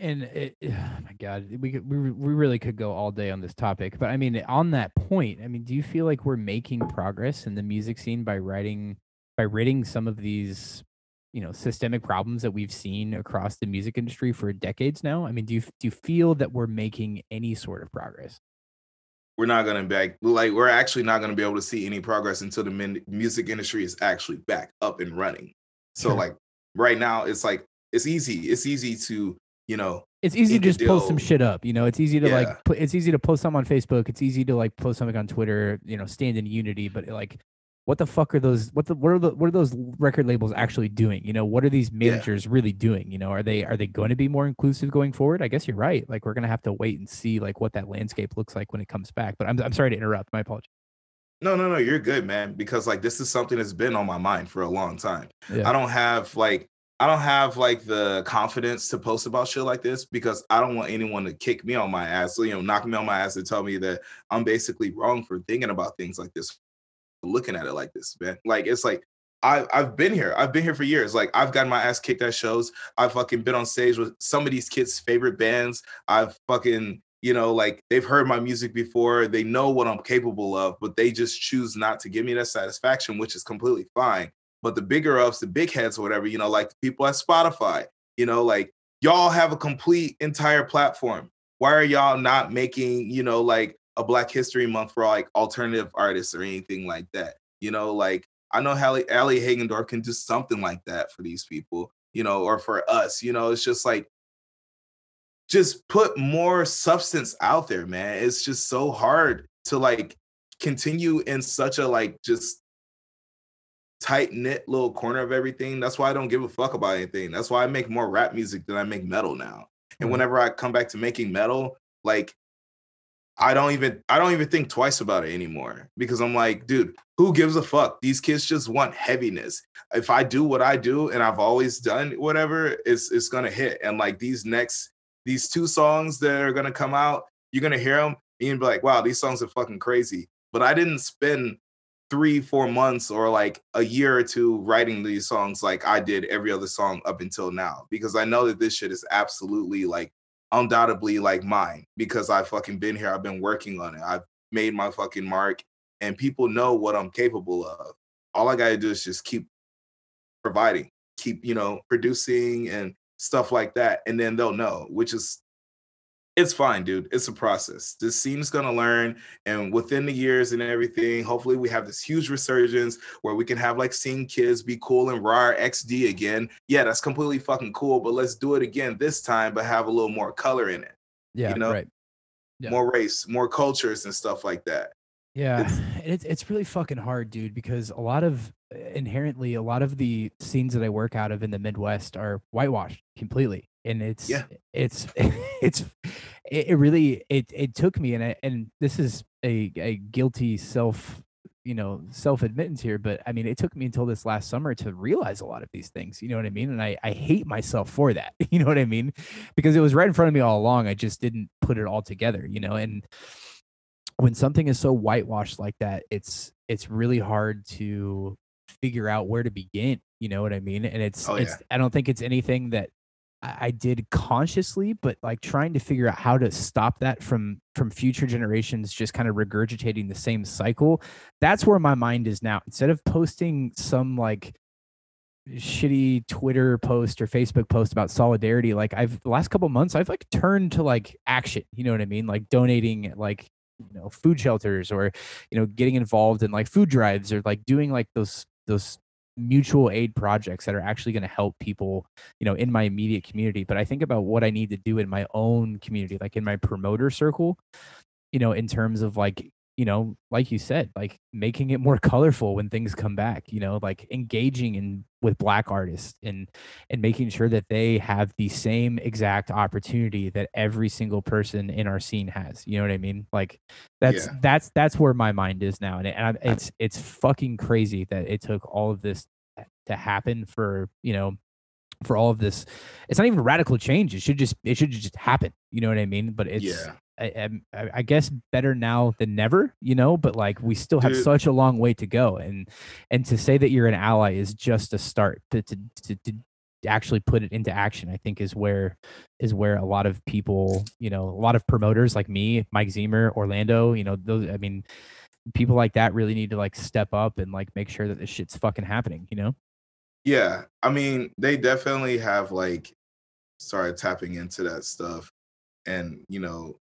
And it, (sighs) oh my God, we could, we, we really could go all day on this topic. But I mean, on that point, I mean, do you feel like we're making progress in the music scene by writing, by ridding some of these, you know, systemic problems that we've seen across the music industry for decades now? I mean, do you do you feel that we're making any sort of progress? we're not gonna back like we're actually not gonna be able to see any progress until the min- music industry is actually back up and running. So (laughs) like right now, it's like it's easy. It's easy to you know It's easy to just post some shit up, you know. It's easy to Yeah. like, it's easy to post something on Facebook. It's easy to like post something on Twitter, you know, stand in unity. But like, what the fuck are those? What the what are the what are those record labels actually doing? You know, what are these Yeah. managers really doing? You know, are they are they going to be more inclusive going forward? I guess you're right. Like, we're gonna have to wait and see like what that landscape looks like when it comes back. But I'm I'm sorry to interrupt. My apologies. no no no you're good man because like this is something that's been on my mind for a long time. Yeah. I don't have like I don't have like the confidence to post about shit like this because I don't want anyone to kick me on my ass, you know, knock me on my ass and tell me that I'm basically wrong for thinking about things like this, looking at it like this, man. Like it's like I I've been here. I've been here for years. Like I've gotten my ass kicked at shows. I've fucking been on stage with some of these kids' favorite bands. I've fucking you know, like they've heard my music before. They know what I'm capable of, but they just choose not to give me that satisfaction, which is completely fine. But the bigger ups, the big heads or whatever, you know, like people at Spotify, you know, like y'all have a complete entire platform. Why are y'all not making, you know, like a Black History Month for like alternative artists or anything like that? You know, like I know Hallie, Allie Hagendorf can do something like that for these people, you know, or for us. You know, it's just like just put more substance out there, man. It's just so hard to like continue in such a like just tight knit little corner of everything. That's why I don't give a fuck about anything. That's why I make more rap music than I make metal now. And Mhm. whenever I come back to making metal, like I don't even I don't even think twice about it anymore because I'm like, dude, who gives a fuck? These kids just want heaviness. If I do what I do and I've always done whatever, it's it's gonna hit. And like these next these two songs that are gonna come out, you're gonna hear them and you'll be like, wow, these songs are fucking crazy. But I didn't spend three, four months or like a year or two writing these songs like I did every other song up until now because I know that this shit is absolutely like undoubtedly like mine because I've fucking been here. I've been working on it. I've made my fucking mark and people know what I'm capable of. All I got to do is just keep providing, keep, you know, producing and stuff like that. And then they'll know, which is, it's fine, dude. It's a process. This scene's gonna learn, and within the years and everything, hopefully we have this huge resurgence where we can have like seeing kids be cool and RAR XD again. Yeah, that's completely fucking cool, but let's do it again this time, but have a little more color in it, Yeah. you know, right. Yeah. more race, more cultures and stuff like that. Yeah, It's- (sighs) it's it's really fucking hard, dude, because a lot of inherently a lot of the scenes that I work out of in the Midwest are whitewashed completely. And it's Yeah. it's (laughs) it's it, really it it took me and I, and this is a a guilty self you know self admittance here but i mean it took me until this last summer to realize a lot of these things you know what i mean? And i i hate myself for that (laughs) you know what i mean? Because it was right in front of me all along i just didn't put it all together you know? And when something is so whitewashed like that it's it's really hard to figure out where to begin you know what i mean? And it's Oh, it's i don't think it's anything that I did consciously, but like trying to figure out how to stop that from from future generations just kind of regurgitating the same cycle. That's where my mind is now. Instead of posting some like shitty Twitter post or Facebook post about solidarity, like I've the last couple months I've like turned to like action. You know what I mean? Like donating like you know food shelters or you know getting involved in like food drives or like doing like those those mutual aid projects that are actually going to help people you know in my immediate community but i think about what i need to do in my own community like in my promoter circle you know in terms of like you know like you said like making it more colorful when things come back you know like engaging in with black artists and and making sure that they have the same exact opportunity that every single person in our scene has you know what i mean? Like that's yeah. that's that's where my mind is now and, it, and it's it's fucking crazy that it took all of this to happen for you know for all of this. It's not even radical change it should just it should just happen you know what i mean? But it's yeah I, I, I, guess better now than never, you know, but like we still have Dude. such a long way to go. And, and to say that you're an ally is just a start to, to, to, to actually put it into action, I think is where, is where a lot of people, you know, a lot of promoters like me, Mike Zemer, Orlando, you know, those, I mean, people like that really need to like step up and like make sure that this shit's fucking happening, you know? Yeah. I mean, they definitely have like started tapping into that stuff and, you know,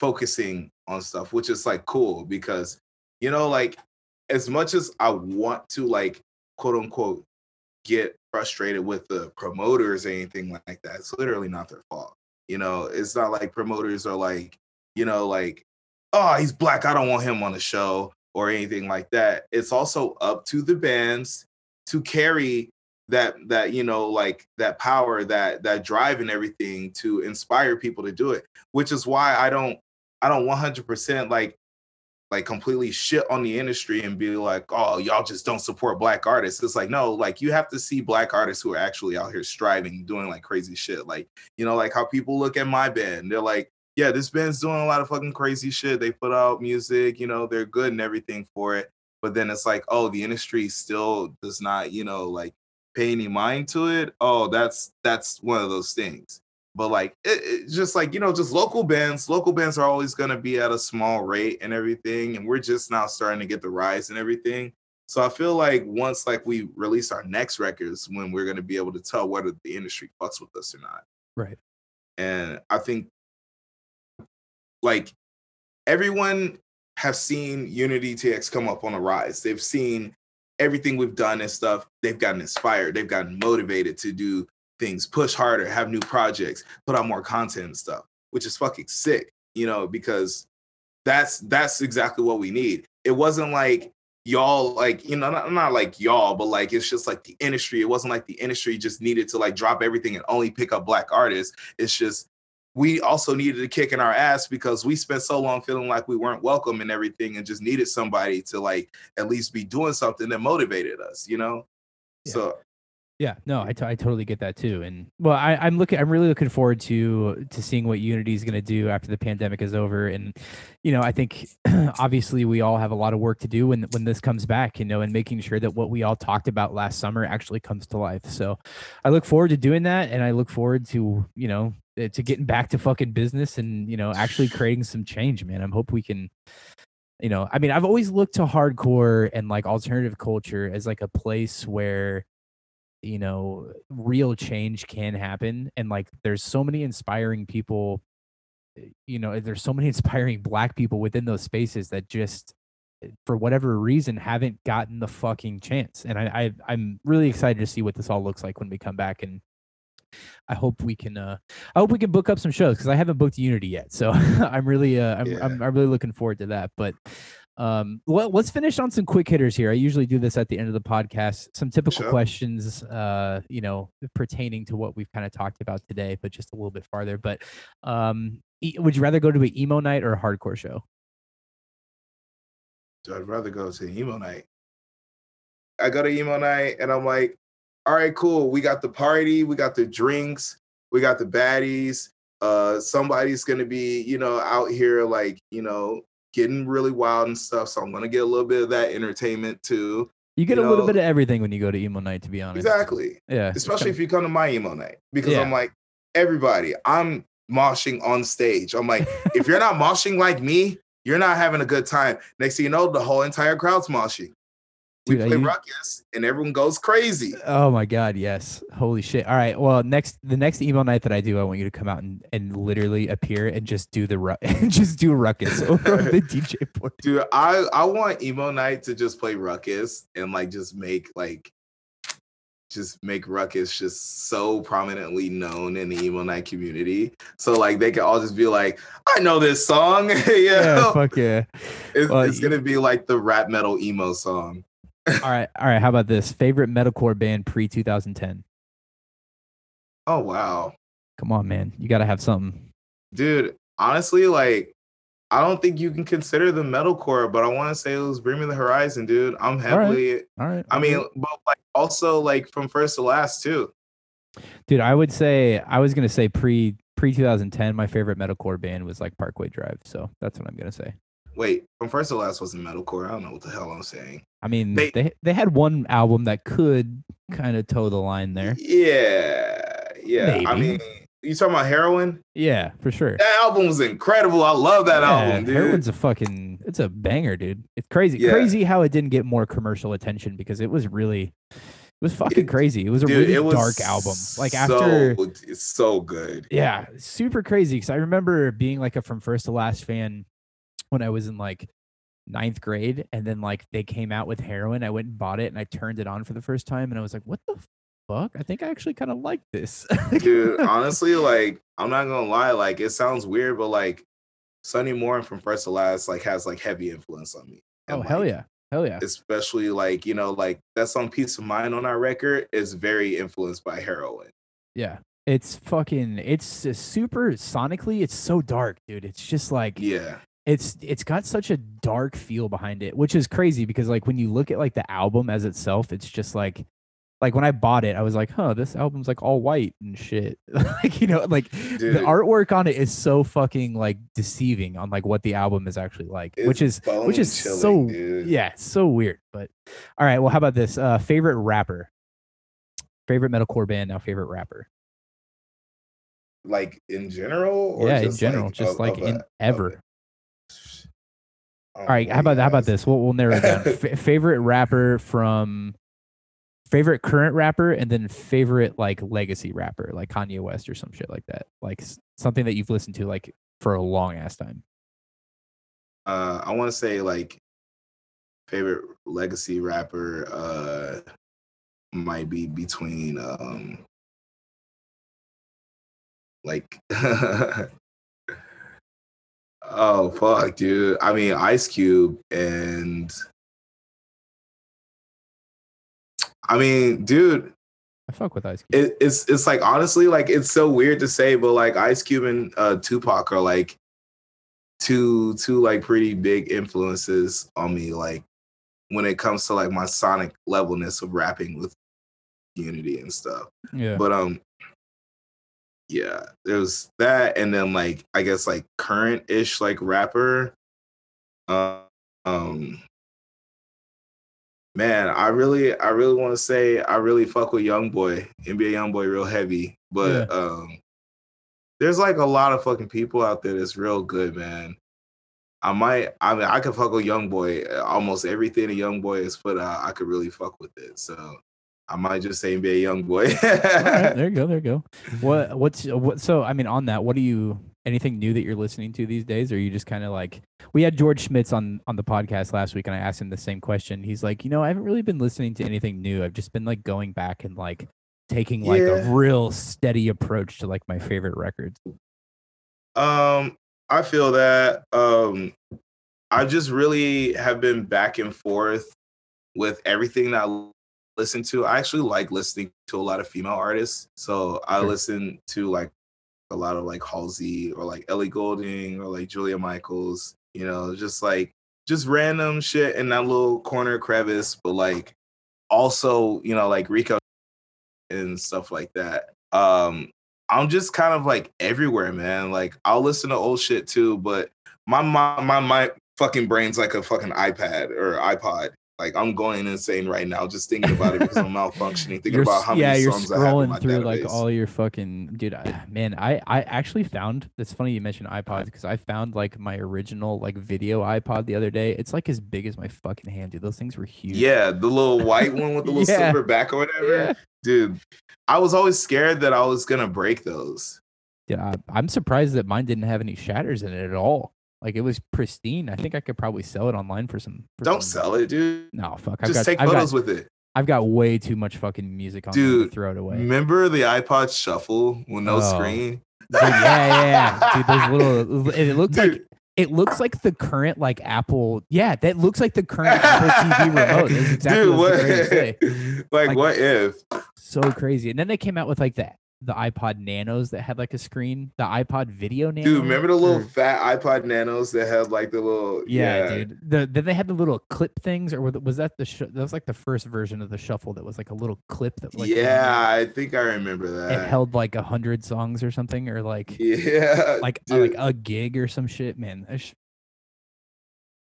focusing on stuff, which is like cool because you know, like as much as I want to like quote unquote get frustrated with the promoters or anything like that, it's literally not their fault. You know, it's not like promoters are like, you know, like, oh, he's black, I don't want him on the show or anything like that. It's also up to the bands to carry that that you know like that power that that drive and everything to inspire people to do it which is why i don't I don't 100% like like completely shit on the industry and be like, oh, y'all just don't support black artists. It's like, no, like you have to see black artists who are actually out here striving, doing like crazy shit. Like, you know, like how people look at my band. They're like, yeah, this band's doing a lot of fucking crazy shit. They put out music, you know, they're good and everything for it. But then it's like, oh, the industry still does not, you know, like pay any mind to it. Oh, that's that's one of those things but like it, it, just like you know just local bands local bands are always going to be at a small rate and everything and we're just now starting to get the rise and everything. So i feel like once like we release our next records when we're going to be able to tell whether the industry fucks with us or not. Right. And i think like everyone has seen UnityTX come up on a rise. They've seen everything we've done and stuff. They've gotten inspired. They've gotten motivated to do things, push harder, have new projects, put out more content and stuff, which is fucking sick, you know, because that's that's exactly what we need. It wasn't like y'all like you know not, not like y'all but like it's just like the industry it wasn't like the industry just needed to like drop everything and only pick up black artists it's just we also needed a kick in our ass because we spent so long feeling like we weren't welcome and everything and just needed somebody to like at least be doing something that motivated us you know yeah. so yeah, no, I, t- I totally get that too. And well, I, I'm looking, I'm really looking forward to to seeing what Unity is going to do after the pandemic is over. And you know, I think (clears throat) obviously we all have a lot of work to do when when this comes back. You know, and making sure that what we all talked about last summer actually comes to life. So, I look forward to doing that, and I look forward to you know eh, to getting back to fucking business and you know actually creating some change, man. I hope we can you know i mean i've always looked to hardcore and like alternative culture as like a place where you know real change can happen and like there's so many inspiring people eh, you know there's so many (laughs) inspiring black people within those spaces that just eh, for whatever reason haven't gotten the fucking chance and I, I i'm really excited to see what this all looks like when we come back and I hope we can. Uh, I hope we can book up some shows because I haven't booked Unity yet. So (laughs) I'm really, uh, I'm, yeah. I'm, I'm, really looking forward to that. But um, well, let's finish on some quick hitters here. I usually do this at the end of the podcast. Some typical sure. questions, uh, you know, pertaining to what we've kind of talked about today, but just a little bit farther. But um, would you rather go to an emo night or a hardcore show? So I'd rather go to an emo night. I go to emo night and I'm like, all right, cool. We got the party, we got the drinks, we got the baddies. Uh, somebody's gonna be, you know, out here like, you know, getting really wild and stuff. So I'm gonna get a little bit of that entertainment too. You get you a know? little bit of everything when you go to emo night, to be honest. Exactly. Yeah. Especially if you come to my emo night. Because yeah. I'm like, everybody, I'm moshing on stage. I'm like, if you're not (laughs) moshing like me, you're not having a good time. Next thing you know, the whole entire crowd's moshing. We Dude, play you- ruckus and everyone goes crazy. Oh my god, yes. Holy shit. All right. Well, next the next emo night that I do, I want you to come out and, and literally appear and just do the ru- (laughs) and just do ruckus (laughs) over the DJ board. Dude, I I want emo night to just play ruckus and like just make like just make ruckus just so prominently known in the emo night community. So like they can all just be like, I know this song. (laughs) Yeah, know? fuck yeah. it's, Well, it's gonna be like the rap metal emo song. All right. All right. How about this? Favorite metalcore band pre 2010? Oh wow. Come on, man. You got to have something. Dude, honestly, like I don't think you can consider them metalcore, but I want to say it was Bring Me the Horizon, dude. I'm right. heavily All right. I mean, but like also like from first to last too. dude, I would say I was to say pre pre 2010 my favorite metalcore band was like Parkway Drive. So, that's what I'm to say. Wait, from first to last wasn't metalcore. I don't know what the hell I'm saying. I mean, They- they they had one album that could kind of toe the line there. Yeah, yeah. I mean, you talking about Heroine? Yeah, for sure. That album was incredible. I love that Yeah, album, dude. Heroine's a fucking it's a banger, dude. It's crazy. Yeah. Crazy how it didn't get more commercial attention because it was really it was fucking It- crazy. It was a Dude, really was dark album. Like so, after it's so good. yeah, super crazy cuz I remember being like a from first to last fan when I was in like ninth grade and then like they came out with Heroine i went and bought it and i turned it on for the first time and i was like what the fuck i think i actually kind of like this Dude, (laughs) honestly, like I'm not gonna lie, like it sounds weird, but like Sonny Moore from first to last like has like heavy influence on me. oh And, hell like, yeah hell yeah Especially like, you know, like that song Peace of Mind on our record is very influenced by Heroine. Yeah. It's fucking it's super sonically it's so dark, dude. It's just like Yeah. It's it's got such a dark feel behind it, which is crazy because like when you look at like the album as itself, it's just like like when I bought it, I was like, "Huh, this album's like all white and shit." (laughs) like, you know, like Dude. the artwork on it is so fucking like deceiving on like what the album is actually like, which is which is bone-chilling, so dude. yeah, so weird. But all right, well, how about this? Uh favorite rapper. Favorite metalcore band, now favorite rapper. Like in general? or yeah, in just, general, just of- like of in a- ever. Oh, All right, how about how about this? We'll we'll narrow it down. (laughs) F- favorite rapper from favorite current rapper, and then favorite like legacy rapper, like Kanye West or some shit like that. Like something that you've listened to like for a long ass time. uh I want to say like favorite legacy rapper uh might be between um like (laughs) oh fuck dude I mean Ice Cube and I mean dude I fuck with Ice Cube. it, it's it's like honestly like it's so weird to say but like Ice Cube and uh Tupac are like two two like pretty big influences on me like when it comes to like my sonic levelness of rapping with unity and stuff yeah. but um yeah there's that and then like i guess like current ish like rapper uh, um man i really i really want to say i really fuck with young boy nba young boy real heavy but um there's like a lot of fucking people out there that's real good man. I might i mean i could fuck with young boy almost everything a young boy has put out i could really fuck with it so i might just say nba young boy (laughs) right, there you go. There you go. What what's what? So I mean, on that, what do you? Anything new that you're listening to these days? Or are you just kind of like we had George Schmitz on on the podcast last week, and I asked him the same question. He's like, you know, I haven't really been listening to anything new. I've just been like going back and like taking like a real steady approach to like my favorite records. Um, I feel that um I just really have been back and forth with everything that I listen to. I actually like listening to a lot of female artists. So I Sure. listen to like a lot of like Halsey or like Ellie Goulding or like Julia Michaels, you know, just like just random shit in that little corner crevice, but like also, you know, like Rico and stuff like that. Um, I'm just kind of like everywhere, man. Like I'll listen to old shit too, but my my my, my fucking brain's like a fucking iPad or iPod. Like I'm going insane right now just thinking about it because I'm (laughs) malfunctioning, thinking You're about how yeah, many you're songs I have in scrolling my through like all your fucking dude. I, man, I I actually found. It's funny you mentioned iPods because I found like my original like video iPod the other day. It's like as big as my fucking hand, dude. Those things were huge. Yeah, the little white one with the little (laughs) Yeah. silver back or whatever. Yeah. Dude, I was always scared that I was gonna break those. I, I'm surprised that mine didn't have any shatters in it at all. Like it was pristine. I think I could probably sell it online for some. For Don't some- sell it, dude. No, fuck. I've Just got, take I've photos got, with it. I've got way too much fucking music on Dude, throw it away. Remember the iPod Shuffle with no Oh. screen? Dude, yeah, yeah. Dude, those little. (laughs) It looks like it looks like the current like Apple. Yeah, that looks like the current Apple TV (laughs) remote. Exactly Dude, what what? getting ready to say. (laughs) like, Like- what if? So crazy. And then they came out with like the the iPod Nanos that had like a screen. The iPod Video Nano. Dude, remember the little or- fat iPod Nanos that had like the little Yeah, dude. The then they had the little clip things, or was- was that the sh- that was like the first version of the shuffle that was like a little clip that like yeah, I think I remember that. it held like a hundred songs or something, or like (laughs) yeah, like uh, like a gig or some shit, man.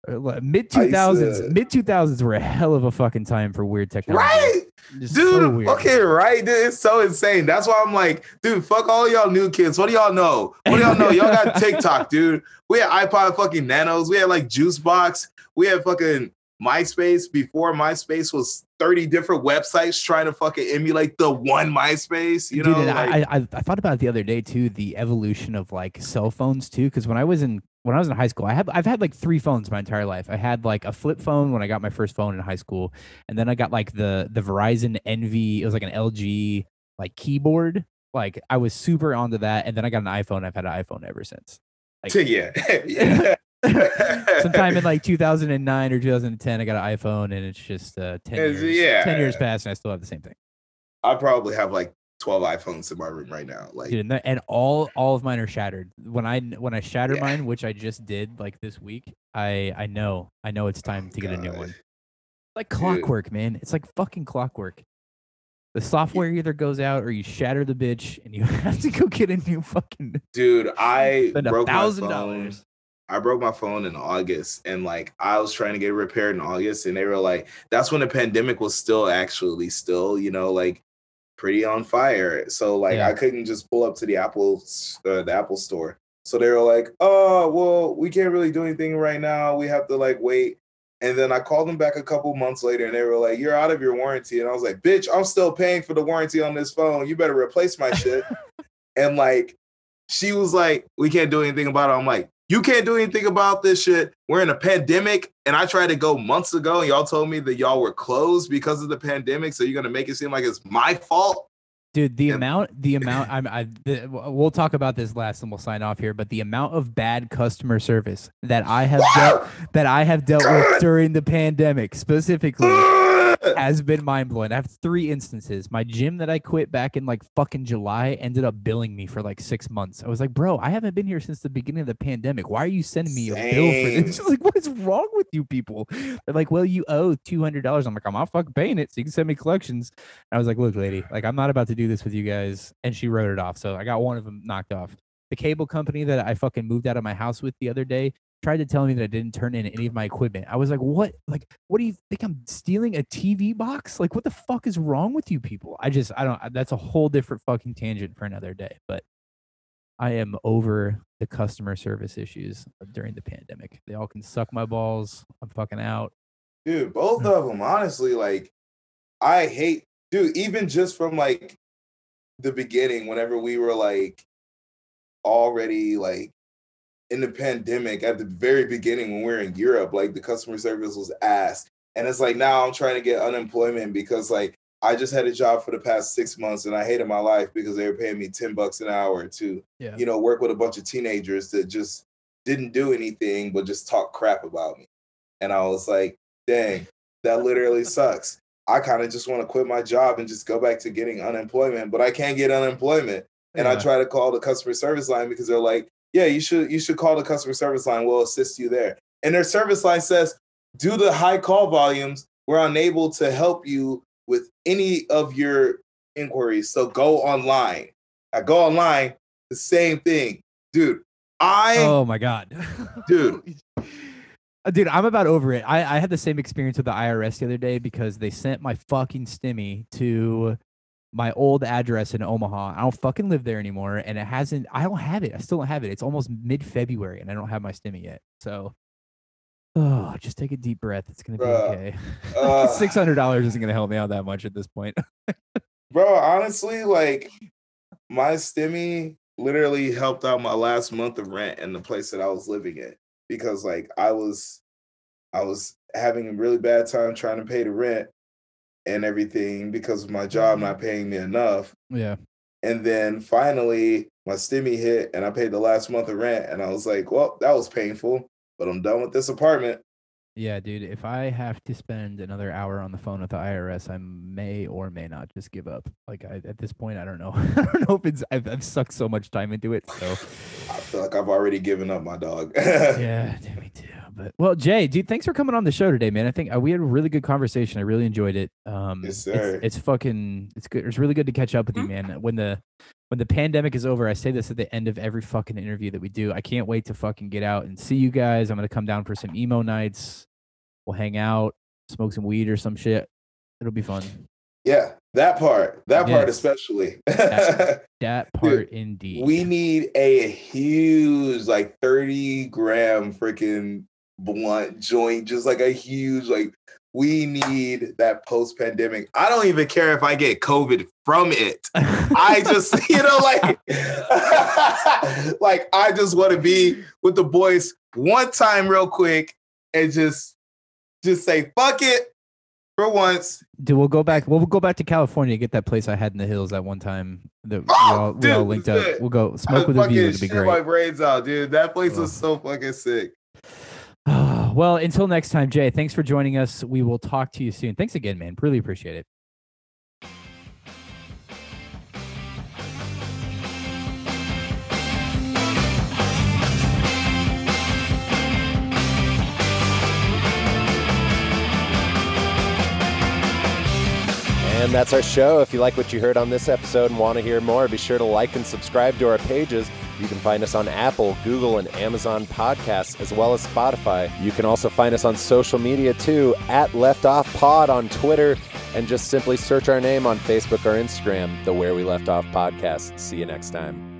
Mid I two used thousands, to- mid two thousands were a hell of a fucking time for weird technology. right, So dude. weird. okay, right, dude. It's so insane. That's why I'm like, dude, fuck all y'all new kids. What do y'all know? What do y'all know? Y'all got (laughs) TikTok, dude. We had iPod fucking Nanos. We had like Juicebox. We had fucking MySpace before MySpace was 30 different websites trying to fucking emulate the one MySpace. You know, like- I, I I thought about it the other day too, the evolution of like cell phones too. Because when I was in when I was in high school, I had I've had like three phones my entire life. I had like a flip phone when I got my first phone in high school, and then I got like the the Verizon enV. It was like an LG like keyboard. Like I was super onto that, and then I got an iPhone. I've had an iPhone ever since. Like, yeah. (laughs) yeah. (laughs) sometime in like 2009 or 2010 i got an iphone and it's just uh 10 years yeah. 10 years passed and i still have the same thing I probably have like 12 iPhones in my room right now. Like, Dude, and, the- and all all of mine are shattered when i when i shatter Yeah. mine which i just did like this week i i know i know it's oh time to get a new one like clockwork man it's like fucking clockwork the software either goes out or you shatter the bitch and you (laughs) have to go get a new fucking dude, (laughs) I broke my thousand phone. dollars I broke my phone in August and like I was trying to get it repaired in August and they were like that's when the pandemic was still actually still, you know, like pretty on fire. So like Yeah. I couldn't just pull up to the Apple uh, the Apple store. So they were like, "Oh, well, we can't really do anything right now. We have to like wait." And then I called them back a couple months later and they were like, "You're out of your warranty." And I was like, "Bitch, I'm still paying for the warranty on this phone. You better replace my shit." (laughs) and like she was like, "We can't do anything about it." I'm like, "You can't do anything about this shit. We're in a pandemic, and I tried to go months ago, and y'all told me that y'all were closed because of the pandemic. So you're gonna make it seem like it's my fault?" Dude, the And- amount, the (clears throat) amount, I'm, I, the, we'll talk about this last and we'll sign off here. But the amount of bad customer service that I have dealt, that I have dealt with during the pandemic, specifically, (clears throat) has been mind blowing. I have three instances. My gym that I quit back in like fucking July ended up billing me for like six months. I was like, bro, I haven't been here since the beginning of the pandemic. Why are you sending me a bill for (laughs) Same. this? like, what is wrong with you people? They're like, well, you owe two hundred dollars. I'm like, I'm not fucking paying it, so you can send me collections. I was like, look, lady, like I'm not about to do this with you guys. And she wrote it off. So I got one of them knocked off. The cable company that I fucking moved out of my house with the other day tried to tell me that I didn't turn in any of my equipment. I was like, what? Like, what do you think I'm stealing a TV box? Like, what the fuck is wrong with you people? I just, I don't, that's a whole different fucking tangent for another day. But I am over the customer service issues during the pandemic. They all can suck my balls. I'm fucking out. dude both of them honestly like i hate dude even just from like the beginning whenever we were like already like in the pandemic at the very beginning when we were in europe like the customer service was ass and it's like now i'm trying to get unemployment because like i just had a job for the past six months and i hated my life because they were paying me 10 bucks an hour to Yeah. you know work with a bunch of teenagers that just didn't do anything but just talk crap about me and i was like dang, that literally (laughs) sucks. I kind of just want to quit my job and just go back to getting unemployment, but I can't get unemployment. And I try to call the customer service line because they're like, yeah, you should you should call the customer service line. We'll assist you there. And their service line says, due to high call volumes, we're unable to help you with any of your inquiries. So go online. I go online, the same thing. Dude, I Oh my god, (laughs) Dude. Uh, Dude, I'm about over it. I, I had the same experience with the IRS the other day because they sent my fucking stimmy to my old address in Omaha. I don't fucking live there anymore, and it hasn't. I don't have it. I still don't have it. It's almost mid February, and I don't have my stimmy yet. So, oh, (sighs) just take a deep breath. It's gonna be Bruh. okay. (laughs) Uh, Six hundred dollars isn't gonna help me out that much at this point. (laughs) bro, honestly, like my stimmy literally helped out my last month of rent in the place that I was living in because like I was I was having a really bad time trying to pay the rent and everything because of my job not mm-hmm. paying me enough. yeah. And then finally my stimmy hit and I paid the last month of rent and I was like, well, that was painful, but I'm done with this apartment. Yeah, dude. If I have to spend another hour on the phone with the IRS, I may or may not just give up. Like I, at this point, I don't know. (laughs) I don't know if it's. I've, I've sucked so much time into it. So I feel like I've already given up my dog. (laughs) yeah, dude, me too. But well, Jay, dude, thanks for coming on the show today, man. I think uh, we had a really good conversation. I really enjoyed it. Um, Yes, it's- sir. It's, fucking. It's good. It's really good to catch up with you, man. When the when the pandemic is over, I say this at the end of every fucking interview that we do. I can't wait to fucking get out and see you guys. I'm gonna come down for some Emo Nites. We'll hang out, smoke some weed or some shit. It'll be fun. yeah, that part. That part especially. (laughs) That part indeed. we need a huge like 30 gram freaking blunt joint just like a huge like we need that post pandemic i don't even care if i get covid from it i (laughs) just (laughs) you know like (laughs) like i just want to be with the boys one time real quick and just just say fuck it for once Dude, we'll go back. We'll go back to California. Get that place I had in the hills that one time. That we Oh, all, we all linked up. it. We'll go smoke with a view. It'd be great. my brains out dude that place was so fucking sick (sighs) (sighs) well, until next time, Jay. Thanks for joining us. We will talk to you soon. Thanks again, man. Really appreciate it. And that's our show. If you like what you heard on this episode and want to hear more, be sure to like and subscribe to our pages. You can find us on Apple, Google, and Amazon podcasts, as well as Spotify. You can also find us on social media too, at Left Off Pod on Twitter, and just simply search our name on Facebook or Instagram, the Where We Left Off Podcast. See you next time.